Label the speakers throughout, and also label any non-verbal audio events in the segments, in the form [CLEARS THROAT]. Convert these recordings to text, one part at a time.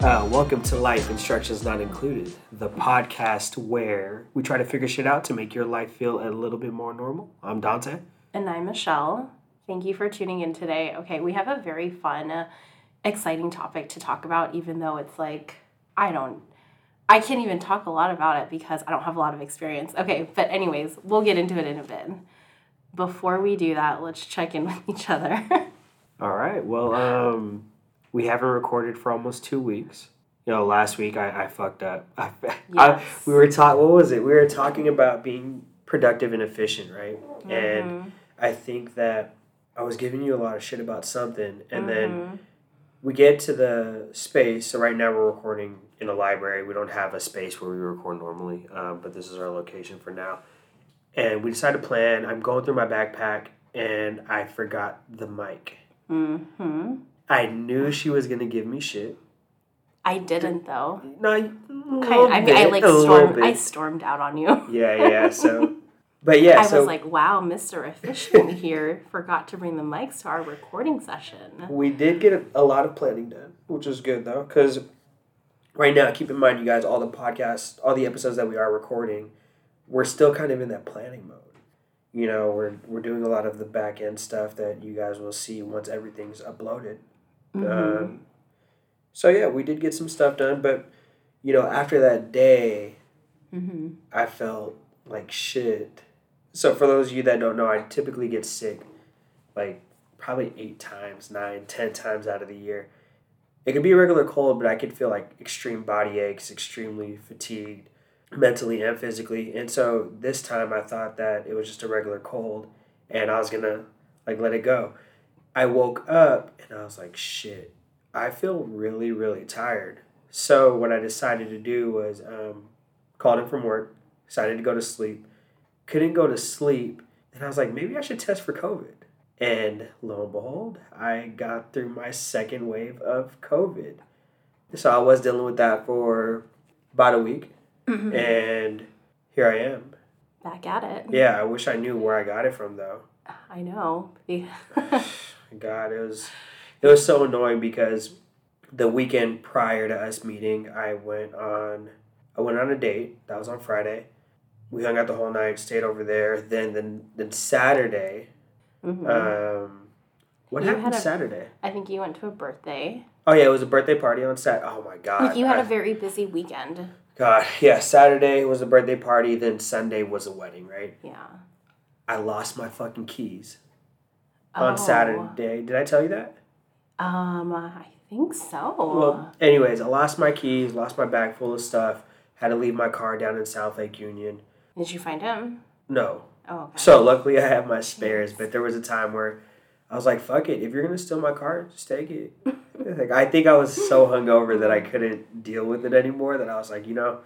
Speaker 1: Uh, welcome to Life Instructions Not Included, the podcast where we try to figure shit out to make your life feel a little bit more normal. I'm Dante.
Speaker 2: And I'm Michelle. Thank you for tuning in today. Okay, we have a very fun, uh, exciting topic to talk about, even though it's like, I don't, I can't even talk a lot about it because I don't have a lot of experience. Okay, but anyways, we'll get into it in a bit. Before we do that, let's check in with each other. [LAUGHS]
Speaker 1: All right. Well, um, we haven't recorded for almost two weeks. You know, last week I, I fucked up. I, [LAUGHS] I,
Speaker 2: Yes.
Speaker 1: we were talking. What was it? We were talking about being productive and efficient, right?
Speaker 2: Mm-hmm.
Speaker 1: And I think that I was giving you a lot of shit about something, and
Speaker 2: Mm-hmm.
Speaker 1: then we get to the space. So right now we're recording in a library. We don't have a space where we record normally, um, but this is our location for now. And we decided to plan. I'm going through my backpack, and I forgot the mic.
Speaker 2: hmm
Speaker 1: I knew she was gonna give me shit.
Speaker 2: I didn't though.
Speaker 1: No,
Speaker 2: Kind I mean, I like stormed. I stormed out on you. [LAUGHS]
Speaker 1: Yeah, yeah. So, but yeah,
Speaker 2: I
Speaker 1: so
Speaker 2: was like, "Wow, Mr. Efficient [LAUGHS] here forgot to bring the mics to our recording session."
Speaker 1: we did get a, a lot of planning done, which is good though, because right now, keep in mind, you guys, all the podcasts, all the episodes that we are recording, we're still kind of in that planning mode. You know, we're we're doing a lot of the back end stuff that you guys will see once everything's uploaded.
Speaker 2: Mhm.
Speaker 1: Um, so yeah, we did get some stuff done, but you know, after that day,
Speaker 2: Mhm.
Speaker 1: I felt like shit. So for those of you that don't know, I typically get sick like probably eight times, nine, ten times out of the year. It could be a regular cold, but I could feel like extreme body aches, extremely fatigued, mentally and physically. And so this time I thought that it was just a regular cold and I was gonna like let it go. I woke up and I was like, shit, I feel really, really tired. So what I decided to do was um, called in from work, decided to go to sleep, couldn't go to sleep, and I was like, maybe I should test for COVID. And lo and behold, I got through my second wave of COVID. So I was dealing with that for about a week,
Speaker 2: Mhm.
Speaker 1: and here I am.
Speaker 2: Back at it.
Speaker 1: Yeah, I wish I knew where I got it from though.
Speaker 2: I know. [LAUGHS] [SIGHS] [LAUGHS]
Speaker 1: God, it was it was so annoying because the weekend prior to us meeting, I went on I went on a date. That was on Friday. We hung out the whole night, stayed over there. Then then then Saturday.
Speaker 2: Mhm.
Speaker 1: Um, what
Speaker 2: You
Speaker 1: happened
Speaker 2: a-
Speaker 1: Saturday?
Speaker 2: I think you went to a birthday.
Speaker 1: Oh yeah, it was a birthday party on Sat. Oh my God!
Speaker 2: Like you had
Speaker 1: I-
Speaker 2: a very busy weekend.
Speaker 1: God, yeah. Saturday was a birthday party. Then Sunday was a wedding. Right.
Speaker 2: Yeah.
Speaker 1: I lost my fucking keys on
Speaker 2: Oh.
Speaker 1: Saturday. Did I tell you that?
Speaker 2: Um, I think so.
Speaker 1: Well, anyways, I lost my keys, lost my bag full of stuff, had to leave my car down in South Lake Union.
Speaker 2: Did you find him?
Speaker 1: No.
Speaker 2: Oh, okay.
Speaker 1: So luckily I have my spares, but there was a time where I was like, fuck it, if you're gonna steal my car, just take it. [LAUGHS] like I think I was so hungover that I couldn't deal with it anymore that I was like, you know,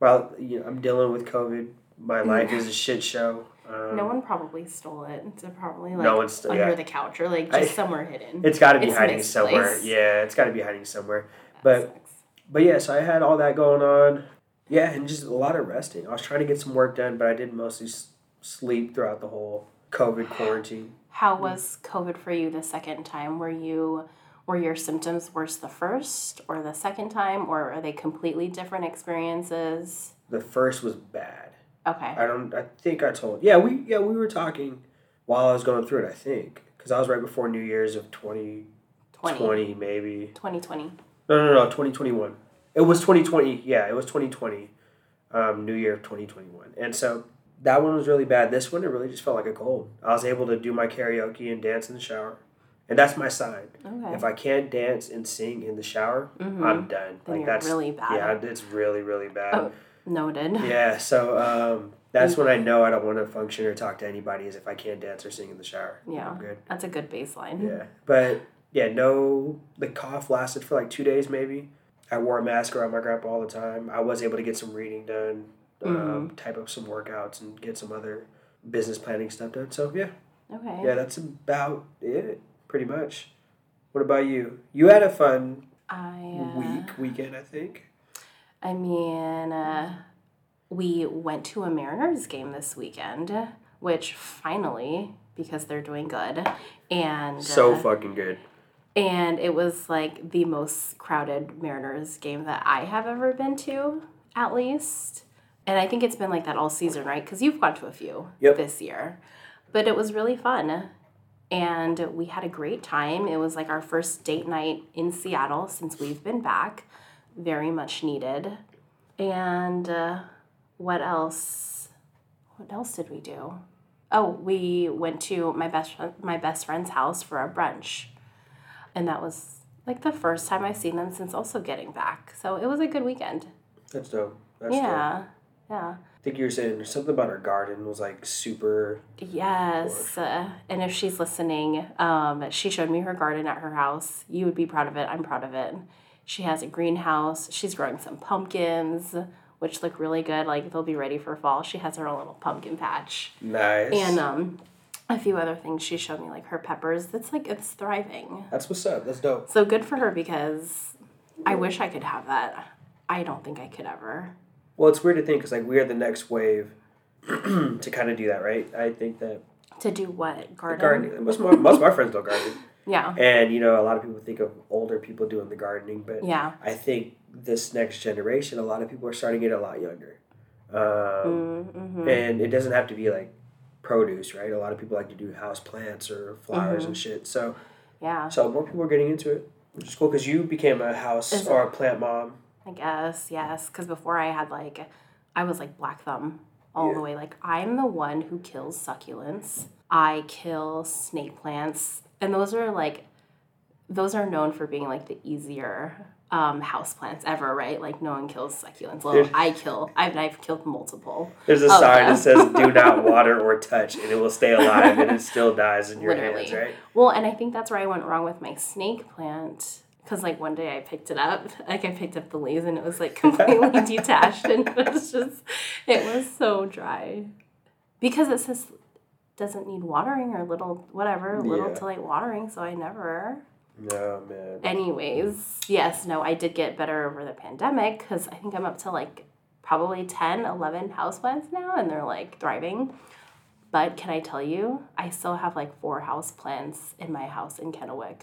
Speaker 1: well, you know, I'm dealing with COVID. My life is a shit show. Um,
Speaker 2: no one probably stole it. It's probably like
Speaker 1: No one st-
Speaker 2: under
Speaker 1: yeah.
Speaker 2: the couch or like
Speaker 1: I-
Speaker 2: just somewhere hidden.
Speaker 1: It's got to be
Speaker 2: It's
Speaker 1: hiding somewhere. Yeah, it's got to be hiding somewhere.
Speaker 2: That
Speaker 1: but-
Speaker 2: sucks.
Speaker 1: But yeah, so I had all that going on. Yeah, and just a lot of resting. I was trying to get some work done, but I did mostly s- sleep throughout the whole COVID quarantine.
Speaker 2: How was COVID for you the second time? Were you were your symptoms worse the first or the second time, or are they completely different experiences?
Speaker 1: The first was bad.
Speaker 2: Okay.
Speaker 1: I don't. I think I told. Yeah, we yeah we were talking while I was going through it. I think because I was right before New Year's of 2020,
Speaker 2: 20.
Speaker 1: maybe.
Speaker 2: 2020.
Speaker 1: No, no, no, twenty twenty one. It was twenty twenty. Yeah, it was twenty twenty. Um, New Year of twenty twenty one, and so that one was really bad. This one it really just felt like a cold. I was able to do my karaoke and dance in the shower, and that's my sign.
Speaker 2: Okay.
Speaker 1: If I can't dance and sing in the shower,
Speaker 2: Mhm.
Speaker 1: I'm done.
Speaker 2: Then
Speaker 1: like that's
Speaker 2: really bad.
Speaker 1: yeah, it's really really bad.
Speaker 2: Oh. Noted.
Speaker 1: Yeah, so um, that's when I know I don't want to function or talk to anybody is if I can't dance or sing in the shower.
Speaker 2: Yeah.
Speaker 1: I'm good.
Speaker 2: That's a good baseline.
Speaker 1: Yeah, but yeah, no, the cough lasted for like two days maybe. I wore a mask around my grandpa all the time. I was able to get some reading done, um, type up some workouts, and get some other business planning stuff done. So yeah,
Speaker 2: Okay.
Speaker 1: yeah, that's about it, pretty much. What about you? You had a fun
Speaker 2: I uh,
Speaker 1: week weekend, I think.
Speaker 2: I mean, uh, we went to a Mariners game this weekend, which finally, because they're doing good, and
Speaker 1: So
Speaker 2: uh,
Speaker 1: fucking good.
Speaker 2: And it was like the most crowded Mariners game that I have ever been to, at least. And I think it's been like that all season, right? Because you've gone to a few
Speaker 1: Yep.
Speaker 2: this year. But it was really fun. And we had a great time. It was like our first date night in Seattle since we've been back. Very much needed. And uh, what else? What else did we do? Oh, we went to my best my best friend's house for a brunch, and that was like the first time I've seen them since also getting back. So it was a good weekend.
Speaker 1: That's dope. That's dope.
Speaker 2: yeah, yeah,
Speaker 1: I think you were saying something about her garden was like super.
Speaker 2: yes. Uh, and if she's listening, um, she showed me her garden at her house. You would be proud of it. I'm proud of it. She has a greenhouse. She's growing some pumpkins, which look really good. Like they'll be ready for fall. She has her own little pumpkin patch.
Speaker 1: Nice.
Speaker 2: and um a few other things she showed me like her peppers it's like it's thriving
Speaker 1: That's what's up. That's dope.
Speaker 2: so good for her because i wish i could have that i don't think i could ever
Speaker 1: Well, it's weird to think because like we are the next wave [CLEARS THROAT] to kind of do that, right? I think that
Speaker 2: to do what garden,
Speaker 1: gardening. Most of my, most of my friends don't garden,
Speaker 2: yeah
Speaker 1: and you know a lot of people think of older people doing the gardening, but
Speaker 2: yeah
Speaker 1: I think this next generation, a lot of people are starting it a lot younger, um,
Speaker 2: mm-hmm.
Speaker 1: and it doesn't have to be like produce, right? A lot of people like to do house plants or flowers
Speaker 2: Mm-hmm.
Speaker 1: and shit. So,
Speaker 2: yeah
Speaker 1: so more people are getting into it, which is cool because you became a house
Speaker 2: Is
Speaker 1: or a plant mom.
Speaker 2: i guess yes because before i had like i was like black thumb all the way like i'm the one who kills succulents i kill snake plants and those are like those are known for being like the easier um, house plants ever, right? Like no one kills succulents. Well,
Speaker 1: There's-
Speaker 2: I kill. I've I've killed multiple.
Speaker 1: There's a sign that says "Do not [LAUGHS] water or touch," and it will stay alive, and it still dies in your
Speaker 2: Literally.
Speaker 1: hands, right?
Speaker 2: Well, and I think that's where I went wrong with my snake plant. Because like one day I picked it up, [LAUGHS] like I picked up the leaves and it was like [LAUGHS] completely detached and it was just, it was so dry. Because it says doesn't need watering or little whatever, little
Speaker 1: Yeah.
Speaker 2: to light watering, so I never.
Speaker 1: No man.
Speaker 2: Anyways, yes, no, I did get better over the pandemic because I think I'm up to like probably 10, 11 houseplants now and they're like thriving. But can I tell you, I still have like four houseplants in my house in Kennewick.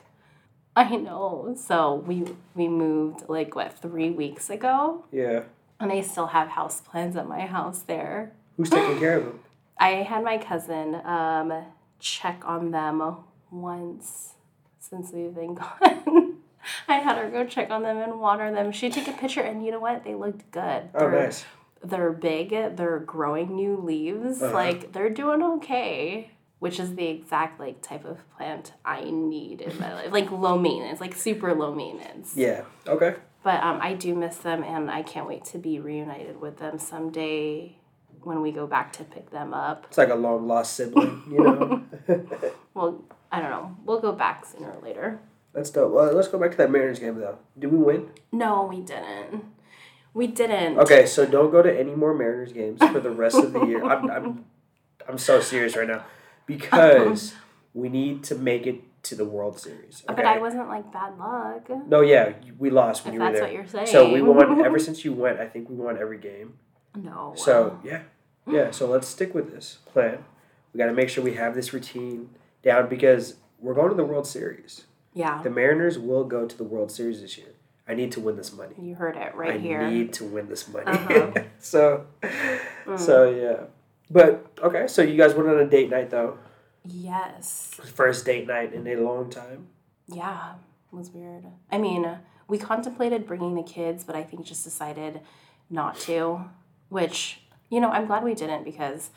Speaker 2: I know. So we we moved like what three weeks ago,
Speaker 1: Yeah.
Speaker 2: and I still have houseplants at my house there.
Speaker 1: Who's taking care of them?
Speaker 2: I had my cousin um, check on them once since we've been [LAUGHS] gone. I had her go check on them and water them. She took a picture, and you know what? They looked good.
Speaker 1: Oh,
Speaker 2: They're,
Speaker 1: nice.
Speaker 2: they're big. They're growing new leaves.
Speaker 1: Uh-huh.
Speaker 2: Like they're doing okay. Which is the exact like type of plant I need in my life. Like low maintenance, like super low maintenance.
Speaker 1: Yeah. Okay.
Speaker 2: But um, I do miss them, and I can't wait to be reunited with them someday when we go back to pick them up.
Speaker 1: It's like a long lost sibling, you know. [LAUGHS] [LAUGHS]
Speaker 2: Well, I don't know. We'll go back sooner or later.
Speaker 1: That's dope. Well, let's go back to that Mariners game though. Did we win?
Speaker 2: No, we didn't. We didn't.
Speaker 1: Okay, so don't go to any more Mariners games for the rest of the year. I'm, I'm, [LAUGHS] I'm so serious right now because we need to make it to the World Series. Okay?
Speaker 2: But I wasn't like bad luck.
Speaker 1: No, yeah, we lost when
Speaker 2: If
Speaker 1: you were there.
Speaker 2: that's what you're saying.
Speaker 1: So we won ever since you went. I think we won every game.
Speaker 2: No.
Speaker 1: So yeah, yeah. So let's stick with this plan. We got to make sure we have this routine down because we're going to the World Series.
Speaker 2: yeah,
Speaker 1: The Mariners will go to the World Series this year. I need to win this money.
Speaker 2: you heard it right
Speaker 1: I
Speaker 2: here.
Speaker 1: I need to win this money.
Speaker 2: Uh-huh. [LAUGHS]
Speaker 1: so,
Speaker 2: Mm.
Speaker 1: so yeah. But okay, so you guys went on a date night though.
Speaker 2: Yes.
Speaker 1: First date night in a long time.
Speaker 2: Yeah, it was weird. I mean, we contemplated bringing the kids, but I think just decided not to, which, you know, I'm glad we didn't because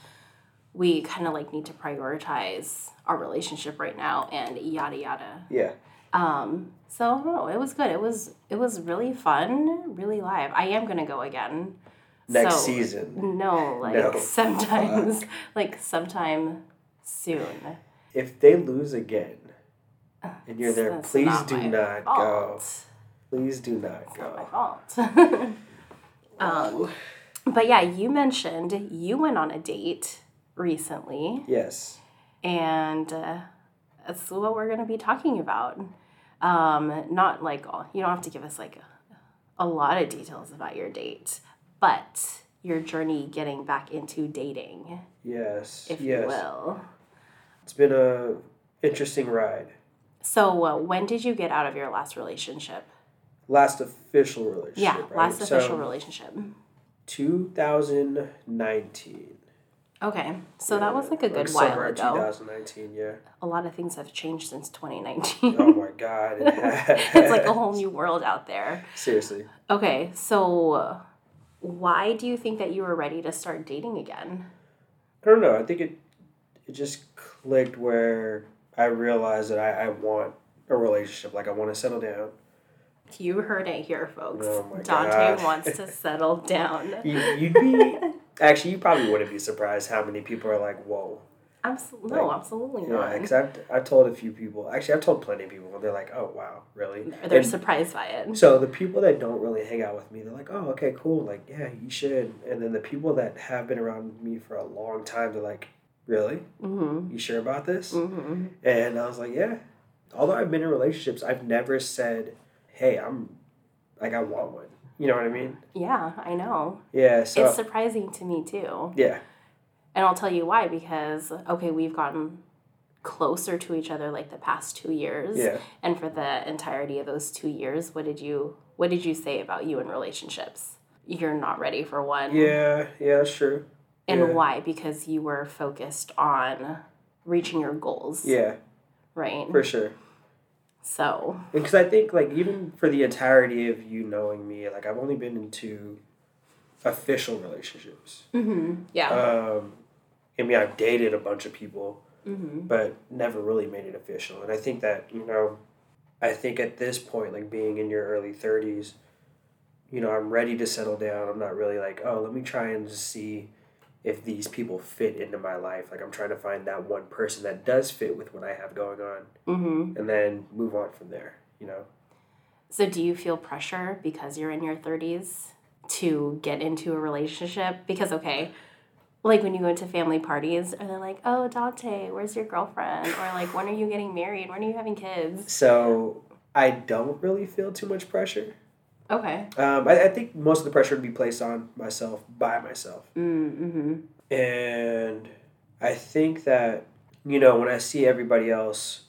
Speaker 2: we kind of like need to prioritize our relationship right now and yada yada.
Speaker 1: Yeah.
Speaker 2: Um, so I it was good. It was it was really fun, really live. I am gonna go again.
Speaker 1: Next
Speaker 2: So,
Speaker 1: season.
Speaker 2: No, [LAUGHS] like
Speaker 1: No.
Speaker 2: sometimes [LAUGHS] like sometime soon.
Speaker 1: If they lose again and you're there,
Speaker 2: That's
Speaker 1: please
Speaker 2: not
Speaker 1: do not go. Please do not
Speaker 2: It's not my
Speaker 1: go.
Speaker 2: fault. [LAUGHS] um, but yeah, you mentioned you went on a date recently,
Speaker 1: Yes.
Speaker 2: and uh, that's what we're going to be talking about. Um, not like all, you don't have to give us like a, a lot of details about your date, but your journey getting back into dating,
Speaker 1: Yes.
Speaker 2: if
Speaker 1: yes.
Speaker 2: you will.
Speaker 1: It's been a interesting ride.
Speaker 2: So, uh, when did you get out of your last relationship?
Speaker 1: Last official relationship.
Speaker 2: Yeah,
Speaker 1: right?
Speaker 2: last official
Speaker 1: So,
Speaker 2: relationship.
Speaker 1: 2019.
Speaker 2: Okay, so that was like a good
Speaker 1: summer
Speaker 2: while ago.
Speaker 1: 2019, yeah.
Speaker 2: A lot of things have changed since 2019.
Speaker 1: Oh my god. [LAUGHS] [LAUGHS]
Speaker 2: it's like a whole new world out there.
Speaker 1: Seriously.
Speaker 2: Okay, so why do you think that you were ready to start dating again?
Speaker 1: I don't know. I think it it just clicked where I realized that I, I want a relationship. Like I want to settle down.
Speaker 2: You heard it here, folks.
Speaker 1: Oh
Speaker 2: Dante
Speaker 1: God.
Speaker 2: wants to [LAUGHS] settle down.
Speaker 1: You, you'd be actually you probably wouldn't be surprised how many people are like, "Whoa."
Speaker 2: Absolutely, no,
Speaker 1: Like,
Speaker 2: absolutely
Speaker 1: Yeah,
Speaker 2: not.
Speaker 1: because I've, I've told a few people. Actually, I've told plenty of people. They're like, "Oh wow, really?"
Speaker 2: They're
Speaker 1: And-
Speaker 2: surprised by it.
Speaker 1: So the people that don't really hang out with me, they're like, "Oh, okay, cool. Like, yeah, you should." And then the people that have been around me for a long time, they're like, "Really?
Speaker 2: Mm-hmm.
Speaker 1: You sure about this?"
Speaker 2: Mm-hmm.
Speaker 1: And I was like, "Yeah." Although I've been in relationships, I've never said, "Hey, I'm like I want one." You know what I mean?
Speaker 2: Yeah, I know.
Speaker 1: Yeah. So
Speaker 2: it's surprising to me too.
Speaker 1: yeah,
Speaker 2: And I'll tell you why because okay, we've gotten closer to each other like the past 2 years.
Speaker 1: yeah.
Speaker 2: And for the entirety of those 2 years, what did you what did you say about you in relationships? You're not ready for one.
Speaker 1: Yeah, yeah, that's true.
Speaker 2: And
Speaker 1: yeah.
Speaker 2: why? Because you were focused on reaching your goals,
Speaker 1: Yeah,
Speaker 2: right?
Speaker 1: for sure.
Speaker 2: So,
Speaker 1: Because I think like even for the entirety of you knowing me, like I've only been into official relationships.
Speaker 2: mhm, yeah.
Speaker 1: Um, I mean, I've dated a bunch of people,
Speaker 2: mhm.
Speaker 1: but never really made it official. And I think that you know, I think at this point, like being in your early thirties, you know, I'm ready to settle down. I'm not really like, oh, let me try and just see if these people fit into my life. Like I'm trying to find that one person that does fit with what I have going on,
Speaker 2: Mhm.
Speaker 1: and then move on from there. You know.
Speaker 2: So, do you feel pressure because you're in your 30s to get into a relationship? Because, okay, like when you go into family parties, and they're like, oh, Dante, where's your girlfriend? Or like, when are you getting married? When are you having kids?
Speaker 1: So I don't really feel too much pressure.
Speaker 2: Okay.
Speaker 1: Um, I, I think most of the pressure would be placed on myself by myself.
Speaker 2: Mm-hmm.
Speaker 1: And I think that, you know, when I see everybody else,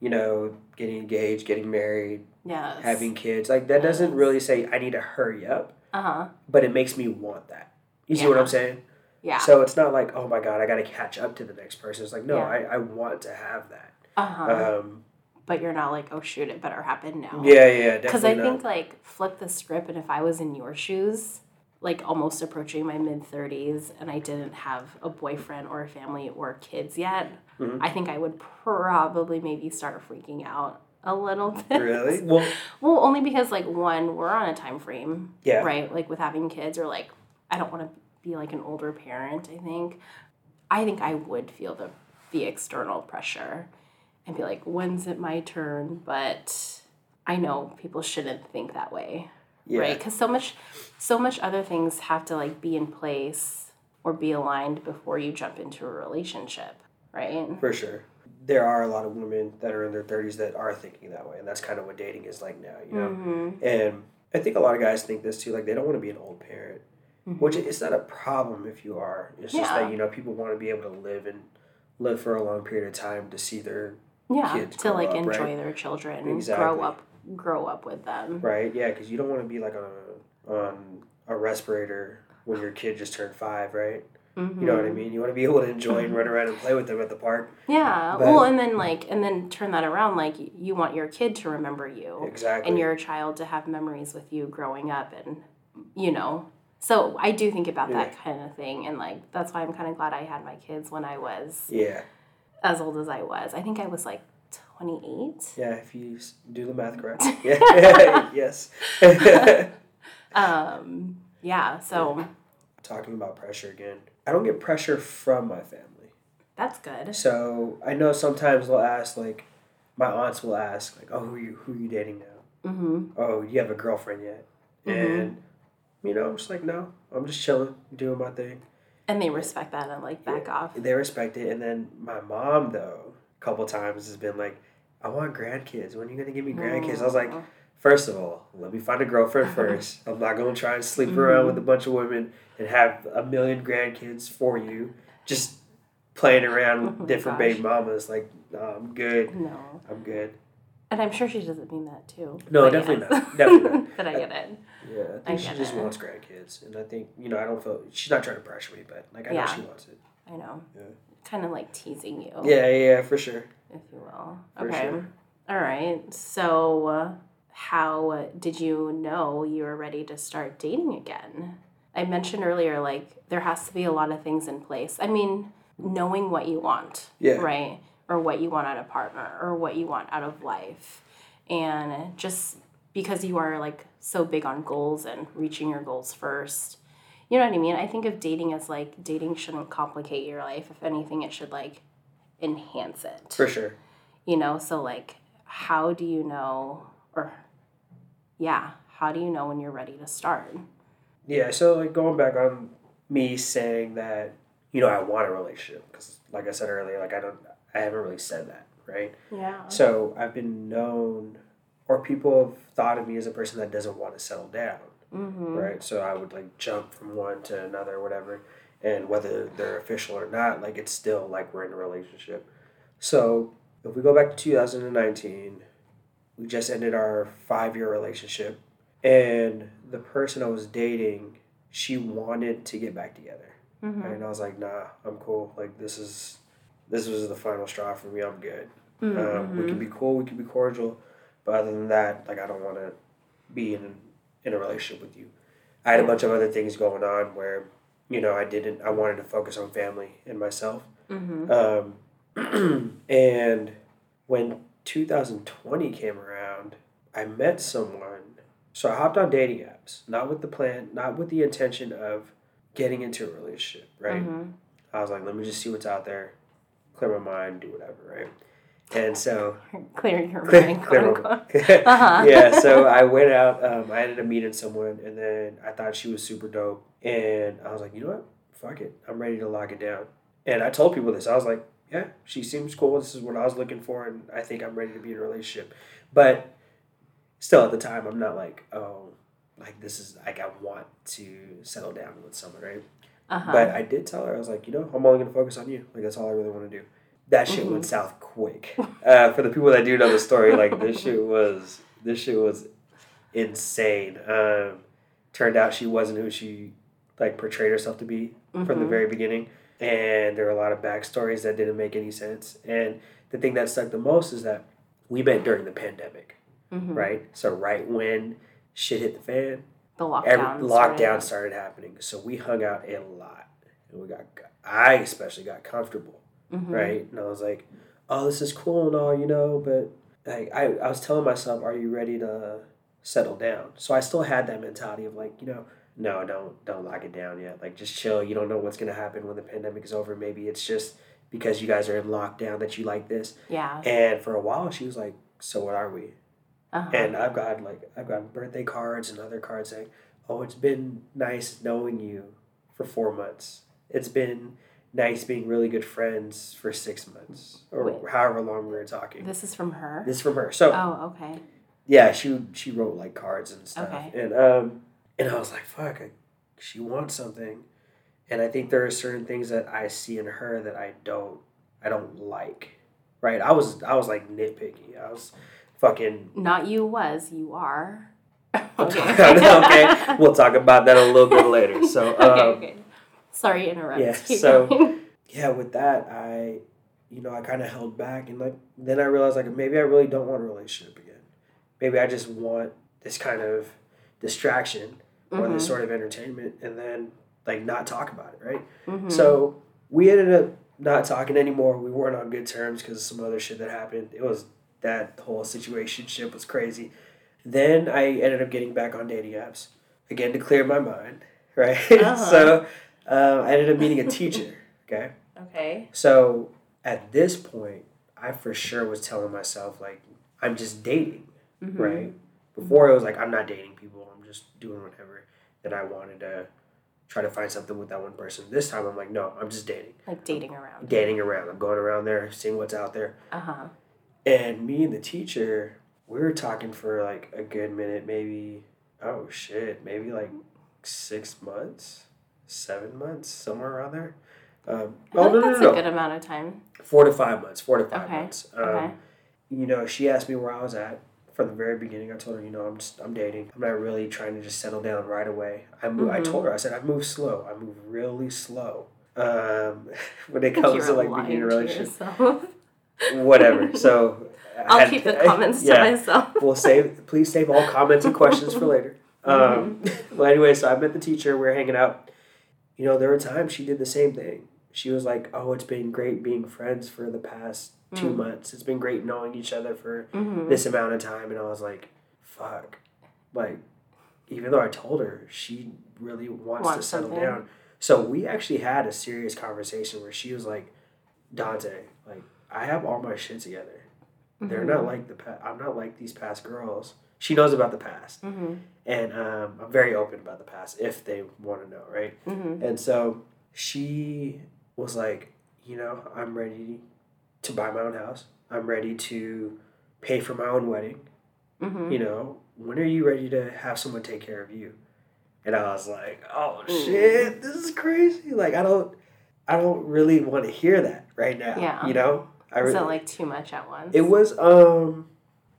Speaker 1: you know, getting engaged, getting married,
Speaker 2: Yes.
Speaker 1: having kids, like that doesn't really say I need to hurry up,
Speaker 2: Uh huh.
Speaker 1: but it makes me want that. You see what I'm saying?
Speaker 2: Yeah.
Speaker 1: So it's not like, oh my God, I got to catch up to the next person. It's like, no,
Speaker 2: Yeah.
Speaker 1: I, I want to have that.
Speaker 2: Uh huh.
Speaker 1: Um,
Speaker 2: but you're not like, oh shoot, it better happen now.
Speaker 1: yeah, yeah,
Speaker 2: Because. I
Speaker 1: not.
Speaker 2: think like flip the script, and if I was in your shoes, like almost approaching my mid thirties, and I didn't have a boyfriend or a family or kids yet,
Speaker 1: Mhm.
Speaker 2: I think I would probably maybe start freaking out a little [LAUGHS] bit.
Speaker 1: Really? Well,
Speaker 2: Well, only because like one, we're on a time frame,
Speaker 1: yeah.
Speaker 2: right? Like with having kids, or like I don't want to be like an older parent. I think, I think I would feel the the external pressure, and be like, when's it my turn? But I know people shouldn't think that way,
Speaker 1: Yeah.
Speaker 2: right? Because so much, so much other things have to like be in place or be aligned before you jump into a relationship, right?
Speaker 1: For sure. There are a lot of women that are in their 30s that are thinking that way, and that's kind of what dating is like now, you know?
Speaker 2: Mm-hmm.
Speaker 1: And I think a lot of guys think this too, like they don't want to be an old parent, which it's not a problem if you are. It's just that, you know, people want to be able to live and live for a long period of time to see their,
Speaker 2: yeah,
Speaker 1: kids
Speaker 2: to
Speaker 1: grow
Speaker 2: like
Speaker 1: up,
Speaker 2: enjoy
Speaker 1: right?
Speaker 2: their children,
Speaker 1: Exactly.
Speaker 2: grow up, grow up with them.
Speaker 1: right? Yeah, because you don't want to be like on a, on a respirator when your kid just turned five, right?
Speaker 2: Mm-hmm.
Speaker 1: You know what I mean? You want to be able to enjoy and run around and play with them at the park.
Speaker 2: Yeah.
Speaker 1: But-
Speaker 2: well, and then like, and then turn that around. Like, you want your kid to remember you,
Speaker 1: Exactly.
Speaker 2: and your child to have memories with you growing up, and you know. So I do think about that kind of thing, and like that's why I'm kind of glad I had my kids when I was
Speaker 1: yeah.
Speaker 2: As old as I was. I think I was like 28.
Speaker 1: Yeah, if you do the math correct. [LAUGHS] Yeah. [LAUGHS] yes. [LAUGHS]
Speaker 2: Um. Yeah. So
Speaker 1: Talking about pressure again. I don't get pressure from my family.
Speaker 2: that's good.
Speaker 1: So I know sometimes they'll ask, like, my aunts will ask, like, oh, who are you, who are you dating now?
Speaker 2: Mm-hmm.
Speaker 1: Oh, you have a girlfriend yet?
Speaker 2: Mhm.
Speaker 1: And, you know, I'm just like, no, I'm just chilling, doing my thing.
Speaker 2: And they respect that and like back off.
Speaker 1: They respect it. And then my mom, though, a couple times has been like, I want grandkids. When are you going to give me grandkids? I was like, First of all, let me find a girlfriend [LAUGHS] first. I'm not going to try and sleep mm-hmm. around with a bunch of women and have a million grandkids for you. Just playing around with [LAUGHS]
Speaker 2: Oh
Speaker 1: different
Speaker 2: gosh.
Speaker 1: baby mamas. Like, no, I'm good.
Speaker 2: no.
Speaker 1: I'm good.
Speaker 2: And I'm sure she doesn't mean that too.
Speaker 1: No,
Speaker 2: but
Speaker 1: definitely
Speaker 2: yes.
Speaker 1: not. Definitely [LAUGHS] not.
Speaker 2: but I get it.
Speaker 1: Yeah, I think
Speaker 2: I
Speaker 1: she just
Speaker 2: it.
Speaker 1: wants grandkids, and I think you know I don't feel she's not trying to pressure me, but like I know she wants it.
Speaker 2: I know.
Speaker 1: Yeah.
Speaker 2: Kind of like teasing you.
Speaker 1: Yeah, yeah, yeah, for sure.
Speaker 2: If you will.
Speaker 1: For
Speaker 2: okay.
Speaker 1: sure.
Speaker 2: All right. So, uh, how did you know you were ready to start dating again? I mentioned earlier, like, there has to be a lot of things in place. I mean, knowing what you want,
Speaker 1: Yeah.
Speaker 2: right? Or what you want out of partner, or what you want out of life. And just because you are, like, so big on goals and reaching your goals first. You know what I mean? I think of dating as like dating shouldn't complicate your life. If anything, it should like enhance it
Speaker 1: For sure.
Speaker 2: you know so like how do you know or yeah how do you know when you're ready to start
Speaker 1: Yeah, so like going back on me saying that you know I want a relationship because like I said earlier, like I don't, I haven't really said that, right?
Speaker 2: yeah
Speaker 1: So I've been known, or people have thought of me as a person that doesn't want to settle down,
Speaker 2: mm-hmm.
Speaker 1: right? So I would like jump from one to another, whatever, and whether they're official or not, like it's still like we're in a relationship. So if we go back to 2019, we just ended our five year relationship, and the person I was dating, she wanted to get back together.
Speaker 2: mm-hmm.
Speaker 1: And I was like, nah, I'm cool. Like this is this was the final straw for me. I'm good.
Speaker 2: Mm-hmm.
Speaker 1: Um, we can be cool, we can be cordial, but other than that, like I don't want to be in in a relationship with you. I had a bunch of other things going on where, you know, I didn't. I wanted to focus on family and myself.
Speaker 2: Mm-hmm.
Speaker 1: Um, [CLEARS THROAT] and when 2020 came around, I met someone. So I hopped on dating apps, not with the plan, not with the intention of getting into a relationship, right?
Speaker 2: Mm-hmm.
Speaker 1: I was like, let me just see what's out there, clear my mind, do whatever, right? And so, [LAUGHS]
Speaker 2: clear your
Speaker 1: clear,
Speaker 2: mind [LAUGHS]
Speaker 1: clear
Speaker 2: quote unquote.
Speaker 1: mind. [LAUGHS]
Speaker 2: Uh-huh.
Speaker 1: yeah, so I went out, um, I ended up meeting someone, and then I thought she was super dope. And I was like, you know what? Fuck it. I'm ready to lock it down. And I told people this. I was like, yeah, she seems cool. This is what I was looking for, and I think I'm ready to be in a relationship. But still, at the time, I'm not like, oh, like this is like I want to settle down with someone, right?
Speaker 2: Uh-huh.
Speaker 1: But I did tell her I was like, you know, I'm only gonna focus on you. Like that's all I really want to do. That shit went south quick. Uh, for the people that do know the story, like this shit [LAUGHS] was this shit was insane. Um, turned out she wasn't who she like portrayed herself to be from the
Speaker 2: Mhm.
Speaker 1: very beginning, and there were a lot of backstories that didn't make any sense. And the thing that stuck the most is that we met during the pandemic,
Speaker 2: Mhm.
Speaker 1: right? So right when shit hit the fan,
Speaker 2: the lockdown
Speaker 1: every lockdown
Speaker 2: started.
Speaker 1: started happening. So we hung out a lot, and we got. I especially got comfortable,
Speaker 2: Mhm.
Speaker 1: right? And I was like, "Oh, this is cool and all, you know." But like, I, I was telling myself, "Are you ready to settle down?" So I still had that mentality of like, you know, no, don't don't lock it down yet. Like, just chill. You don't know what's gonna happen when the pandemic is over. Maybe it's just because you guys are in lockdown that you like this.
Speaker 2: yeah
Speaker 1: And for a while, she was like, "So what are we?"
Speaker 2: Uh-huh.
Speaker 1: And I've got like I've got birthday cards and other cards saying, "Oh, it's been nice knowing you for four months. It's been nice being really good friends for six months or
Speaker 2: Wait.
Speaker 1: however long we were talking."
Speaker 2: this is from her
Speaker 1: This is from her. So
Speaker 2: oh okay
Speaker 1: yeah, she she wrote like cards and stuff,
Speaker 2: Okay.
Speaker 1: and um, and I was like, "Fuck, I, she wants something," and I think there are certain things that I see in her that I don't I don't like. Right? I was I was like nitpicky. I was fucking
Speaker 2: not you was you are [LAUGHS]
Speaker 1: okay, okay. we'll talk about that a little bit later. So, [LAUGHS] um,
Speaker 2: okay, okay. Sorry to interrupt.
Speaker 1: yeah,
Speaker 2: Keep
Speaker 1: so-
Speaker 2: going. [LAUGHS]
Speaker 1: yeah, with that, I, you know, I kind of held back, and like then I realized like maybe I really don't want a relationship again. Maybe I just want this kind of distraction or this
Speaker 2: Mhm.
Speaker 1: sort of entertainment, and then like not talk about it, right?
Speaker 2: Mhm.
Speaker 1: So we ended up not talking anymore. We weren't on good terms because of some other shit that happened. It was that whole situation ship was crazy. Then I ended up getting back on dating apps again to clear my mind, [LAUGHS] right?
Speaker 2: Uh-huh.
Speaker 1: so uh, I ended up meeting a teacher. [LAUGHS] Okay,
Speaker 2: okay.
Speaker 1: so at this point, I for sure was telling myself like I'm just dating,
Speaker 2: Mhm.
Speaker 1: right? Before it was like I'm not dating people. I'm just doing whatever. Then I wanted to try to find something with that one person. This time I'm like, no, I'm just dating
Speaker 2: Like dating around.
Speaker 1: dating around. I'm going around there, seeing what's out there.
Speaker 2: Uh huh.
Speaker 1: And me and the teacher, we were talking for like a good minute, maybe, oh shit, maybe like six months, seven months, somewhere around there. Um,
Speaker 2: I
Speaker 1: oh, no, no,
Speaker 2: that's
Speaker 1: no,
Speaker 2: a good amount of time.
Speaker 1: Four to five months, four to five
Speaker 2: Okay,
Speaker 1: months. Um,
Speaker 2: okay.
Speaker 1: you know, she asked me where I was at from the very beginning. I told her, you know, I'm just, I'm dating. I'm not really trying to just settle down right away. I move, I
Speaker 2: Mhm.
Speaker 1: told her, I said, I move slow. I move really slow. Um, [LAUGHS] when it comes to like beginning a relationship. [LAUGHS] whatever. [LAUGHS] So I
Speaker 2: I'll
Speaker 1: had-
Speaker 2: keep the [LAUGHS] comments
Speaker 1: yeah.
Speaker 2: to myself.
Speaker 1: we'll save please save all comments and questions for later [LAUGHS] um, well anyway so i met the teacher we are hanging out you know there were times she did the same thing she was like oh it's been great being friends for the past two
Speaker 2: Mm.
Speaker 1: months it's been great knowing each other for
Speaker 2: Mhm.
Speaker 1: this amount of time and i was like fuck like even though i told her she really wants, to settle
Speaker 2: something.
Speaker 1: down so we actually had a serious conversation where she was like dante like i have all my shit together they're
Speaker 2: Mhm.
Speaker 1: not like the pa- I'm not like these past girls. She knows about the past,
Speaker 2: Mhm.
Speaker 1: and um, I'm very open about the past if they want to know, right?
Speaker 2: Mhm.
Speaker 1: And so she was like, you know, I'm ready to buy my own house. I'm ready to pay for my own wedding.
Speaker 2: Mhm.
Speaker 1: You know, when are you ready to have someone take care of you? And I was like, oh shit, this is crazy. Like I don't, I don't really want to hear that right now.
Speaker 2: Yeah.
Speaker 1: You know, I really,
Speaker 2: it like too much at once?
Speaker 1: it was um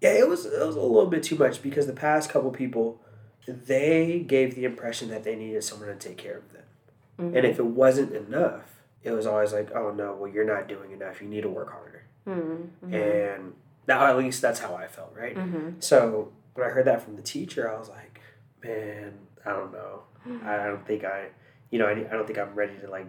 Speaker 1: yeah, it was it was a little bit too much because the past couple people they gave the impression that they needed someone to take care of them.
Speaker 2: Mhm.
Speaker 1: And if it wasn't enough, it was always like, "Oh no, well you're not doing enough. You need to work harder."
Speaker 2: Mhm. Mhm.
Speaker 1: And now at least that's how I felt, right?
Speaker 2: Mhm.
Speaker 1: So, when I heard that from the teacher, I was like, "Man, I don't know.
Speaker 2: Mm-hmm.
Speaker 1: I don't think I, you know, I, I don't think I'm ready to like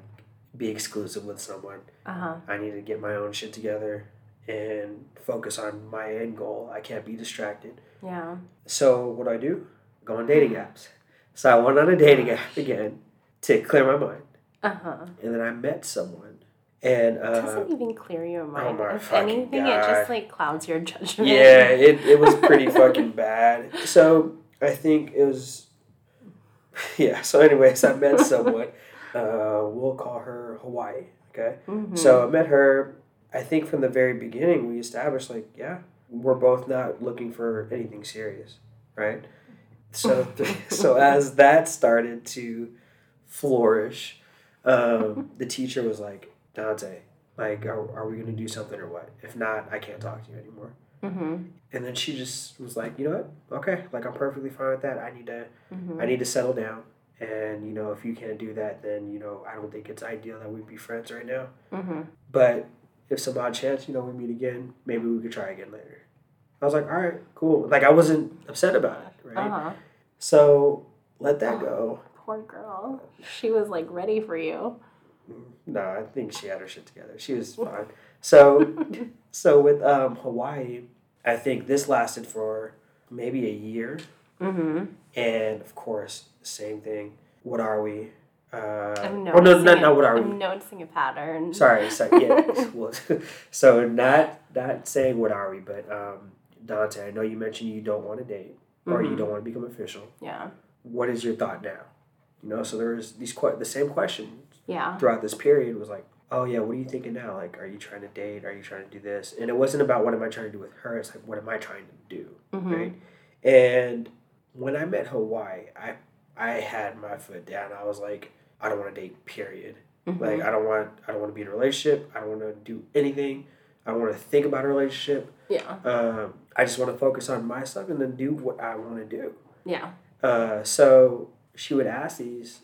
Speaker 1: be exclusive with someone."
Speaker 2: Uh-huh.
Speaker 1: I need to get my own shit together and focus on my end goal. I can't be distracted.
Speaker 2: Yeah.
Speaker 1: So what do I do? Go on dating apps. So I went on a dating app again to clear my mind,
Speaker 2: Uh-huh.
Speaker 1: and then I met someone, and
Speaker 2: It
Speaker 1: uh,
Speaker 2: doesn't even clear your mind.
Speaker 1: my
Speaker 2: if anything, it just like clouds your judgment.
Speaker 1: yeah, it, it was pretty [LAUGHS] fucking bad. So I think it was, [LAUGHS] yeah. So anyways, I met [LAUGHS] someone. Uh, we'll call her Hawaii. Okay.
Speaker 2: Mhm.
Speaker 1: So I met her. I think from the very beginning we established like, yeah, we're both not looking for anything serious, right? So [LAUGHS] so as that started to flourish, um, the teacher was like, Dante, like, are, are we gonna do something or what? If not, I can't talk to you anymore.
Speaker 2: Mhm.
Speaker 1: And then she just was like, you know what? Okay, like I'm perfectly fine with that. I need to
Speaker 2: Mhm.
Speaker 1: I need to settle down. And you know, if you can't do that, then you know, I don't think it's ideal that we be friends right now.
Speaker 2: Mhm.
Speaker 1: But if some odd chance, you know, we meet again, maybe we could try again later. I was like, all right, cool. Like I wasn't upset about it, right?
Speaker 2: Uh-huh.
Speaker 1: So let that go.
Speaker 2: Poor girl. She was like ready for you.
Speaker 1: No, I think she had her shit together. She was fine. So, [LAUGHS] so with um, Hawaii, I think this lasted for maybe a year,
Speaker 2: Mhm.
Speaker 1: And of course, same thing. What are we? Uh,
Speaker 2: I'm noticing.
Speaker 1: oh no, not,
Speaker 2: a-
Speaker 1: not what are we?
Speaker 2: I'm noticing a pattern.
Speaker 1: Sorry, sorry. Yeah. [LAUGHS] well, [LAUGHS] so not not saying what are we, but um, Dante, I know you mentioned you don't want to date or you
Speaker 2: Mhm.
Speaker 1: don't want to become official.
Speaker 2: Yeah.
Speaker 1: What is your thought now? You know, so there was these que- the same questions
Speaker 2: Yeah.
Speaker 1: throughout this period was like, oh yeah, what are you thinking now? Like, are you trying to date? Are you trying to do this? And it wasn't about what am I trying to do with her. It's like, what am I trying to do?
Speaker 2: Mhm.
Speaker 1: Right. And when I met Hawaii, I I had my foot down. I was like, I don't want to date. Period.
Speaker 2: Mhm.
Speaker 1: Like I don't want I don't want to be in a relationship. I don't want to do anything. I don't want to think about a relationship.
Speaker 2: yeah.
Speaker 1: Um, I just want to focus on my stuff and then do what I want to do.
Speaker 2: Yeah.
Speaker 1: Uh, so she would ask these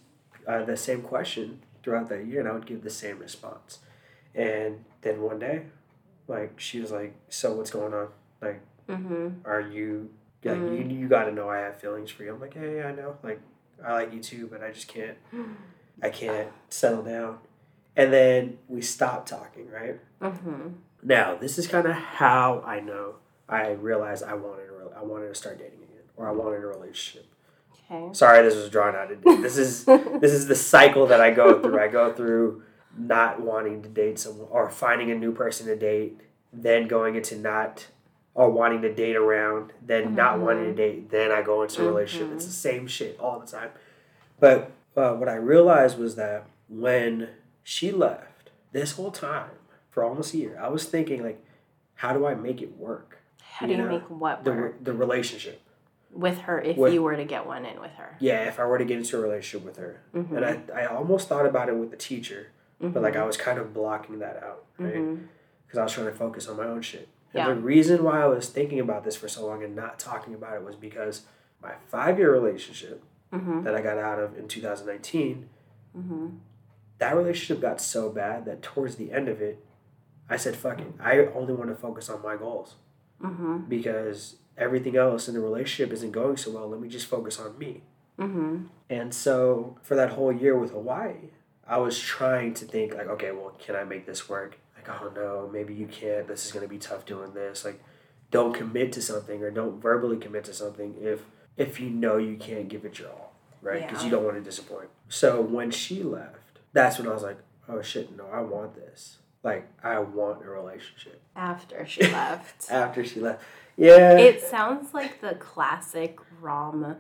Speaker 1: uh, the same question throughout that year, and I would give the same response. And then one day, like she was like, "So what's going on? Like,
Speaker 2: Mhm.
Speaker 1: are you like
Speaker 2: Mm.
Speaker 1: you you got to know I have feelings for you?" I'm like, "Hey, I know. Like, I like you too, but I just can't. I can't settle down." And then we stopped talking, right?
Speaker 2: Mhm.
Speaker 1: Now, this is kind of how I know I realized I wanted a, I wanted to start dating again, or I wanted a relationship.
Speaker 2: Okay.
Speaker 1: Sorry, this was drawn out. This is [LAUGHS] this is the cycle that I go through. I go through not wanting to date someone, or finding a new person to date, then going into not or wanting to date around, then not wanting to date, then I go into a relationship. It's the same shit all the time. But uh, what I realized was that when she left, this whole time for almost a year, I was thinking like, how do I make it work?
Speaker 2: How do you
Speaker 1: know,
Speaker 2: make what
Speaker 1: The
Speaker 2: work
Speaker 1: the relationship.
Speaker 2: with her if
Speaker 1: with-
Speaker 2: you were to get one in with her?
Speaker 1: Yeah, if I were to get into a relationship with her,
Speaker 2: Mhm.
Speaker 1: and I, I almost thought about it with the teacher, but like I was kind of blocking that out, right? Because I was trying to focus on my own shit. And
Speaker 2: Yeah.
Speaker 1: the reason why I was thinking about this for so long and not talking about it was because my five year relationship
Speaker 2: Mm-hmm.
Speaker 1: that I got out of in 2019,
Speaker 2: Mm-hmm.
Speaker 1: that relationship got so bad that towards the end of it, I said, fuck it. I only want to focus on my goals
Speaker 2: Mm-hmm.
Speaker 1: because everything else in the relationship isn't going so well. Let me just focus on me.
Speaker 2: Mm-hmm.
Speaker 1: And so for that whole year with Hawaii, I was trying to think like, okay, well, can I make this work? Like, oh no, maybe you can't. This is gonna be tough doing this. Like, don't commit to something or don't verbally commit to something if if you know you can't give it your all, right? Because
Speaker 2: Yeah.
Speaker 1: you don't want to disappoint. So when she left, that's when I was like, oh shit, no, I want this. Like, I want a relationship.
Speaker 2: After she [LAUGHS] left.
Speaker 1: After she left, yeah,
Speaker 2: It sounds like the classic rom,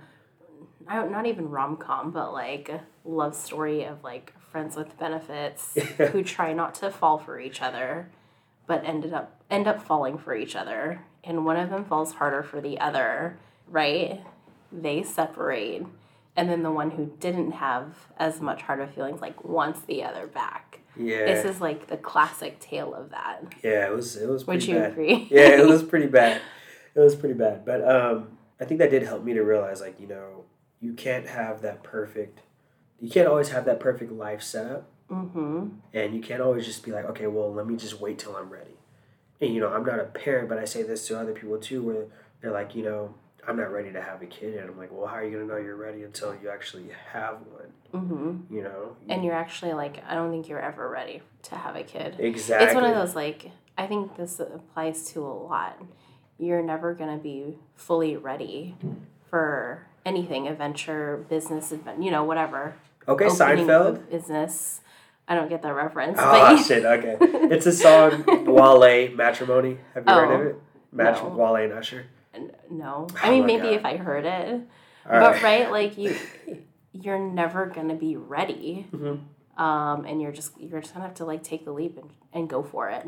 Speaker 2: I don't, not even rom com, but like love story of like friends with benefits [LAUGHS] who try not to fall for each other, but ended up end up falling for each other, and one of them falls harder for the other, right? They separate, and then the one who didn't have as much harder feelings like wants the other back.
Speaker 1: yeah,
Speaker 2: This is like the classic tale of that.
Speaker 1: yeah. It was it was
Speaker 2: Would
Speaker 1: pretty
Speaker 2: you
Speaker 1: bad.
Speaker 2: agree? [LAUGHS]
Speaker 1: yeah, it was [LAUGHS] pretty bad. It was pretty bad. But um, I think that did help me to realize, like, you know, you can't have that perfect, you can't always have that perfect life set up.
Speaker 2: mm-hmm.
Speaker 1: And you can't always just be like, okay, well, let me just wait till I'm ready. And, you know, I'm not a parent, but I say this to other people too, where they're like, you know, I'm not ready to have a kid. And I'm like, well, how are you going to know you're ready until you actually have one?
Speaker 2: Mm-hmm.
Speaker 1: You know?
Speaker 2: and you're actually like i don't think you're ever ready to have a kid
Speaker 1: exactly.
Speaker 2: it's one of those like i think this applies to a lot you're never going to be fully ready for anything adventure business advent- you know whatever
Speaker 1: Okay, Seinfeld.
Speaker 2: business i don't get that reference
Speaker 1: Oh,
Speaker 2: but
Speaker 1: shit, okay. [LAUGHS] It's a song, Wale, Matrimony. Have you heard of
Speaker 2: Oh,
Speaker 1: it? Match-
Speaker 2: no.
Speaker 1: Wale and Usher.
Speaker 2: no
Speaker 1: Oh
Speaker 2: i mean
Speaker 1: my
Speaker 2: maybe
Speaker 1: God.
Speaker 2: if i heard it
Speaker 1: All
Speaker 2: but right like you [LAUGHS] you're never going to be ready
Speaker 1: Mhm.
Speaker 2: um, and you're just you're just gonna have to like take the leap and, and go for it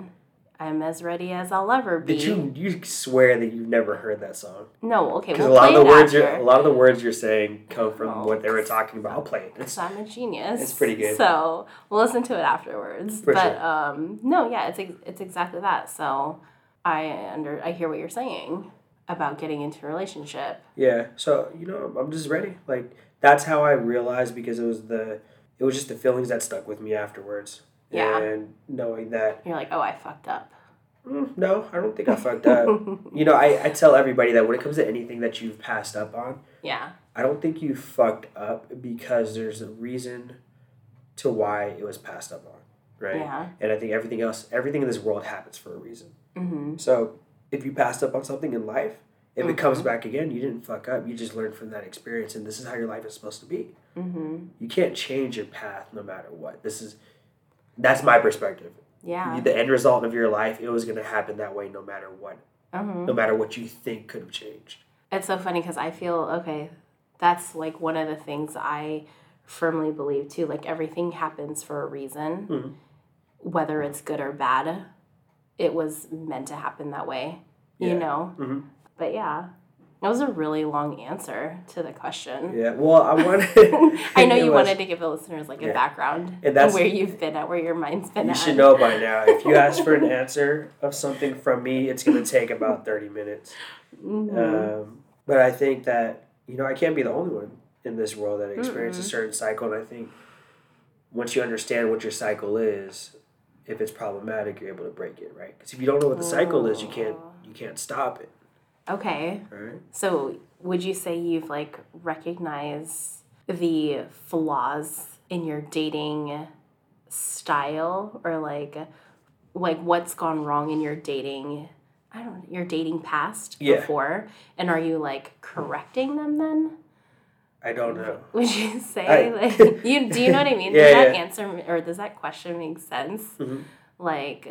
Speaker 2: i'm as ready as i'll ever be
Speaker 1: Did you you swear that you've never heard that song?
Speaker 2: no okay
Speaker 1: Because
Speaker 2: we'll
Speaker 1: a lot of the words you're a lot of the words you're saying come from
Speaker 2: Oh,
Speaker 1: what they were talking about. I'll play it.
Speaker 2: Because
Speaker 1: It's,
Speaker 2: I'm a genius.
Speaker 1: it's pretty good.
Speaker 2: So we'll listen to it afterwards.
Speaker 1: For
Speaker 2: but
Speaker 1: sure.
Speaker 2: um, no, yeah, it's it's exactly that. So I under I hear what you're saying about getting into a relationship.
Speaker 1: yeah. So you know, I'm just ready. Like that's how I realized because it was the it was just the feelings that stuck with me afterwards.
Speaker 2: Yeah.
Speaker 1: And knowing that
Speaker 2: You're like, oh, I fucked up.
Speaker 1: mm, no, I don't think I fucked up. [LAUGHS] You know, I, I tell everybody that when it comes to anything that you've passed up on,
Speaker 2: yeah,
Speaker 1: I don't think you fucked up because there's a reason to why it was passed up on, right?
Speaker 2: yeah.
Speaker 1: And I think everything else, everything in this world happens for a reason.
Speaker 2: Mm-hmm.
Speaker 1: So if you passed up on something in life, if it comes back again, you didn't fuck up. You just learned from that experience, and this is how your life is supposed to be.
Speaker 2: Mm-hmm.
Speaker 1: You can't change your path no matter what. This is that's my perspective.
Speaker 2: Yeah.
Speaker 1: The end result of your life, it was gonna happen that way no matter what.
Speaker 2: Mm-hmm.
Speaker 1: No matter what you think could have changed.
Speaker 2: It's so funny because I feel okay. That's like one of the things I firmly believe too. Like everything happens for a reason,
Speaker 1: Mhm.
Speaker 2: whether it's good or bad. It was meant to happen that way, you
Speaker 1: Yeah.
Speaker 2: know.
Speaker 1: Mhm.
Speaker 2: But yeah, that was a really long answer to the question.
Speaker 1: Yeah. Well, I wanted. [LAUGHS] [LAUGHS]
Speaker 2: I know you
Speaker 1: was-
Speaker 2: wanted to give the listeners like a
Speaker 1: Yeah.
Speaker 2: background
Speaker 1: And that's-
Speaker 2: where you've been at, where your mind's been at.
Speaker 1: You
Speaker 2: at.
Speaker 1: should know by [LAUGHS] now. If you ask for an answer of something from me, it's gonna take about thirty minutes.
Speaker 2: Mhm.
Speaker 1: Um, but I think that you know I can't be the only one in this world that experiences a
Speaker 2: Mm-mm.
Speaker 1: certain cycle, and I think once you understand what your cycle is, if it's problematic, you're able to break it, right? Because if you don't know what the cycle is, you can't you can't stop it,
Speaker 2: okay.
Speaker 1: right?
Speaker 2: So, would you say you've like recognized the flaws in your dating style or like like what's gone wrong in your dating I don't your dating past
Speaker 1: Yeah.
Speaker 2: before and are you like correcting them then?
Speaker 1: I don't know. [LAUGHS]
Speaker 2: Would you say
Speaker 1: I-
Speaker 2: like [LAUGHS] [LAUGHS] you do you know what I mean?
Speaker 1: Yeah,
Speaker 2: does that
Speaker 1: yeah.
Speaker 2: answer or does that question make sense?
Speaker 1: Mhm.
Speaker 2: Like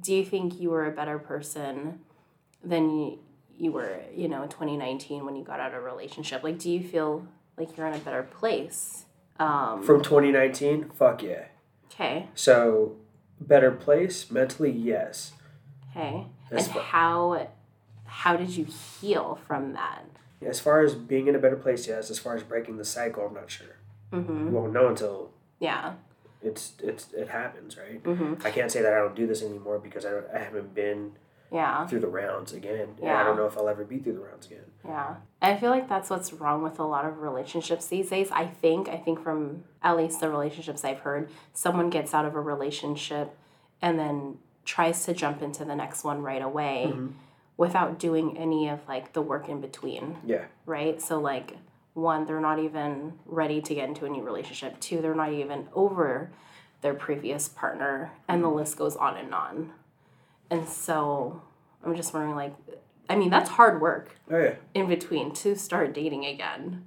Speaker 2: do you think you were a better person than you, you were, you know, in 2019 when you got out of a relationship? Like do you feel like you're in a better place? Um
Speaker 1: From 2019, fuck yeah.
Speaker 2: okay.
Speaker 1: So better place mentally, yes.
Speaker 2: Okay.
Speaker 1: As
Speaker 2: and
Speaker 1: fa-
Speaker 2: how how did you heal from that?
Speaker 1: As far as being in a better place, yes. As far as breaking the cycle, I'm not sure.
Speaker 2: Mm-hmm.
Speaker 1: We won't know until
Speaker 2: Yeah.
Speaker 1: it's it's it happens, right?
Speaker 2: Mhm.
Speaker 1: I can't say that I don't do this anymore because I, don't, I haven't been
Speaker 2: Yeah.
Speaker 1: through the rounds again. And I don't know if I'll ever be through the rounds again.
Speaker 2: Yeah. I feel like that's what's wrong with a lot of relationships these days. I think, I think from at least the relationships I've heard, someone gets out of a relationship and then tries to jump into the next one right away
Speaker 1: Mhm.
Speaker 2: without doing any of like the work in between,
Speaker 1: Yeah.
Speaker 2: right? So like one, they're not even ready to get into a new relationship. Two, they're not even over their previous partner and the list goes on and on. And so I'm just wondering like I mean, that's hard work
Speaker 1: Oh yeah.
Speaker 2: in between to start dating again.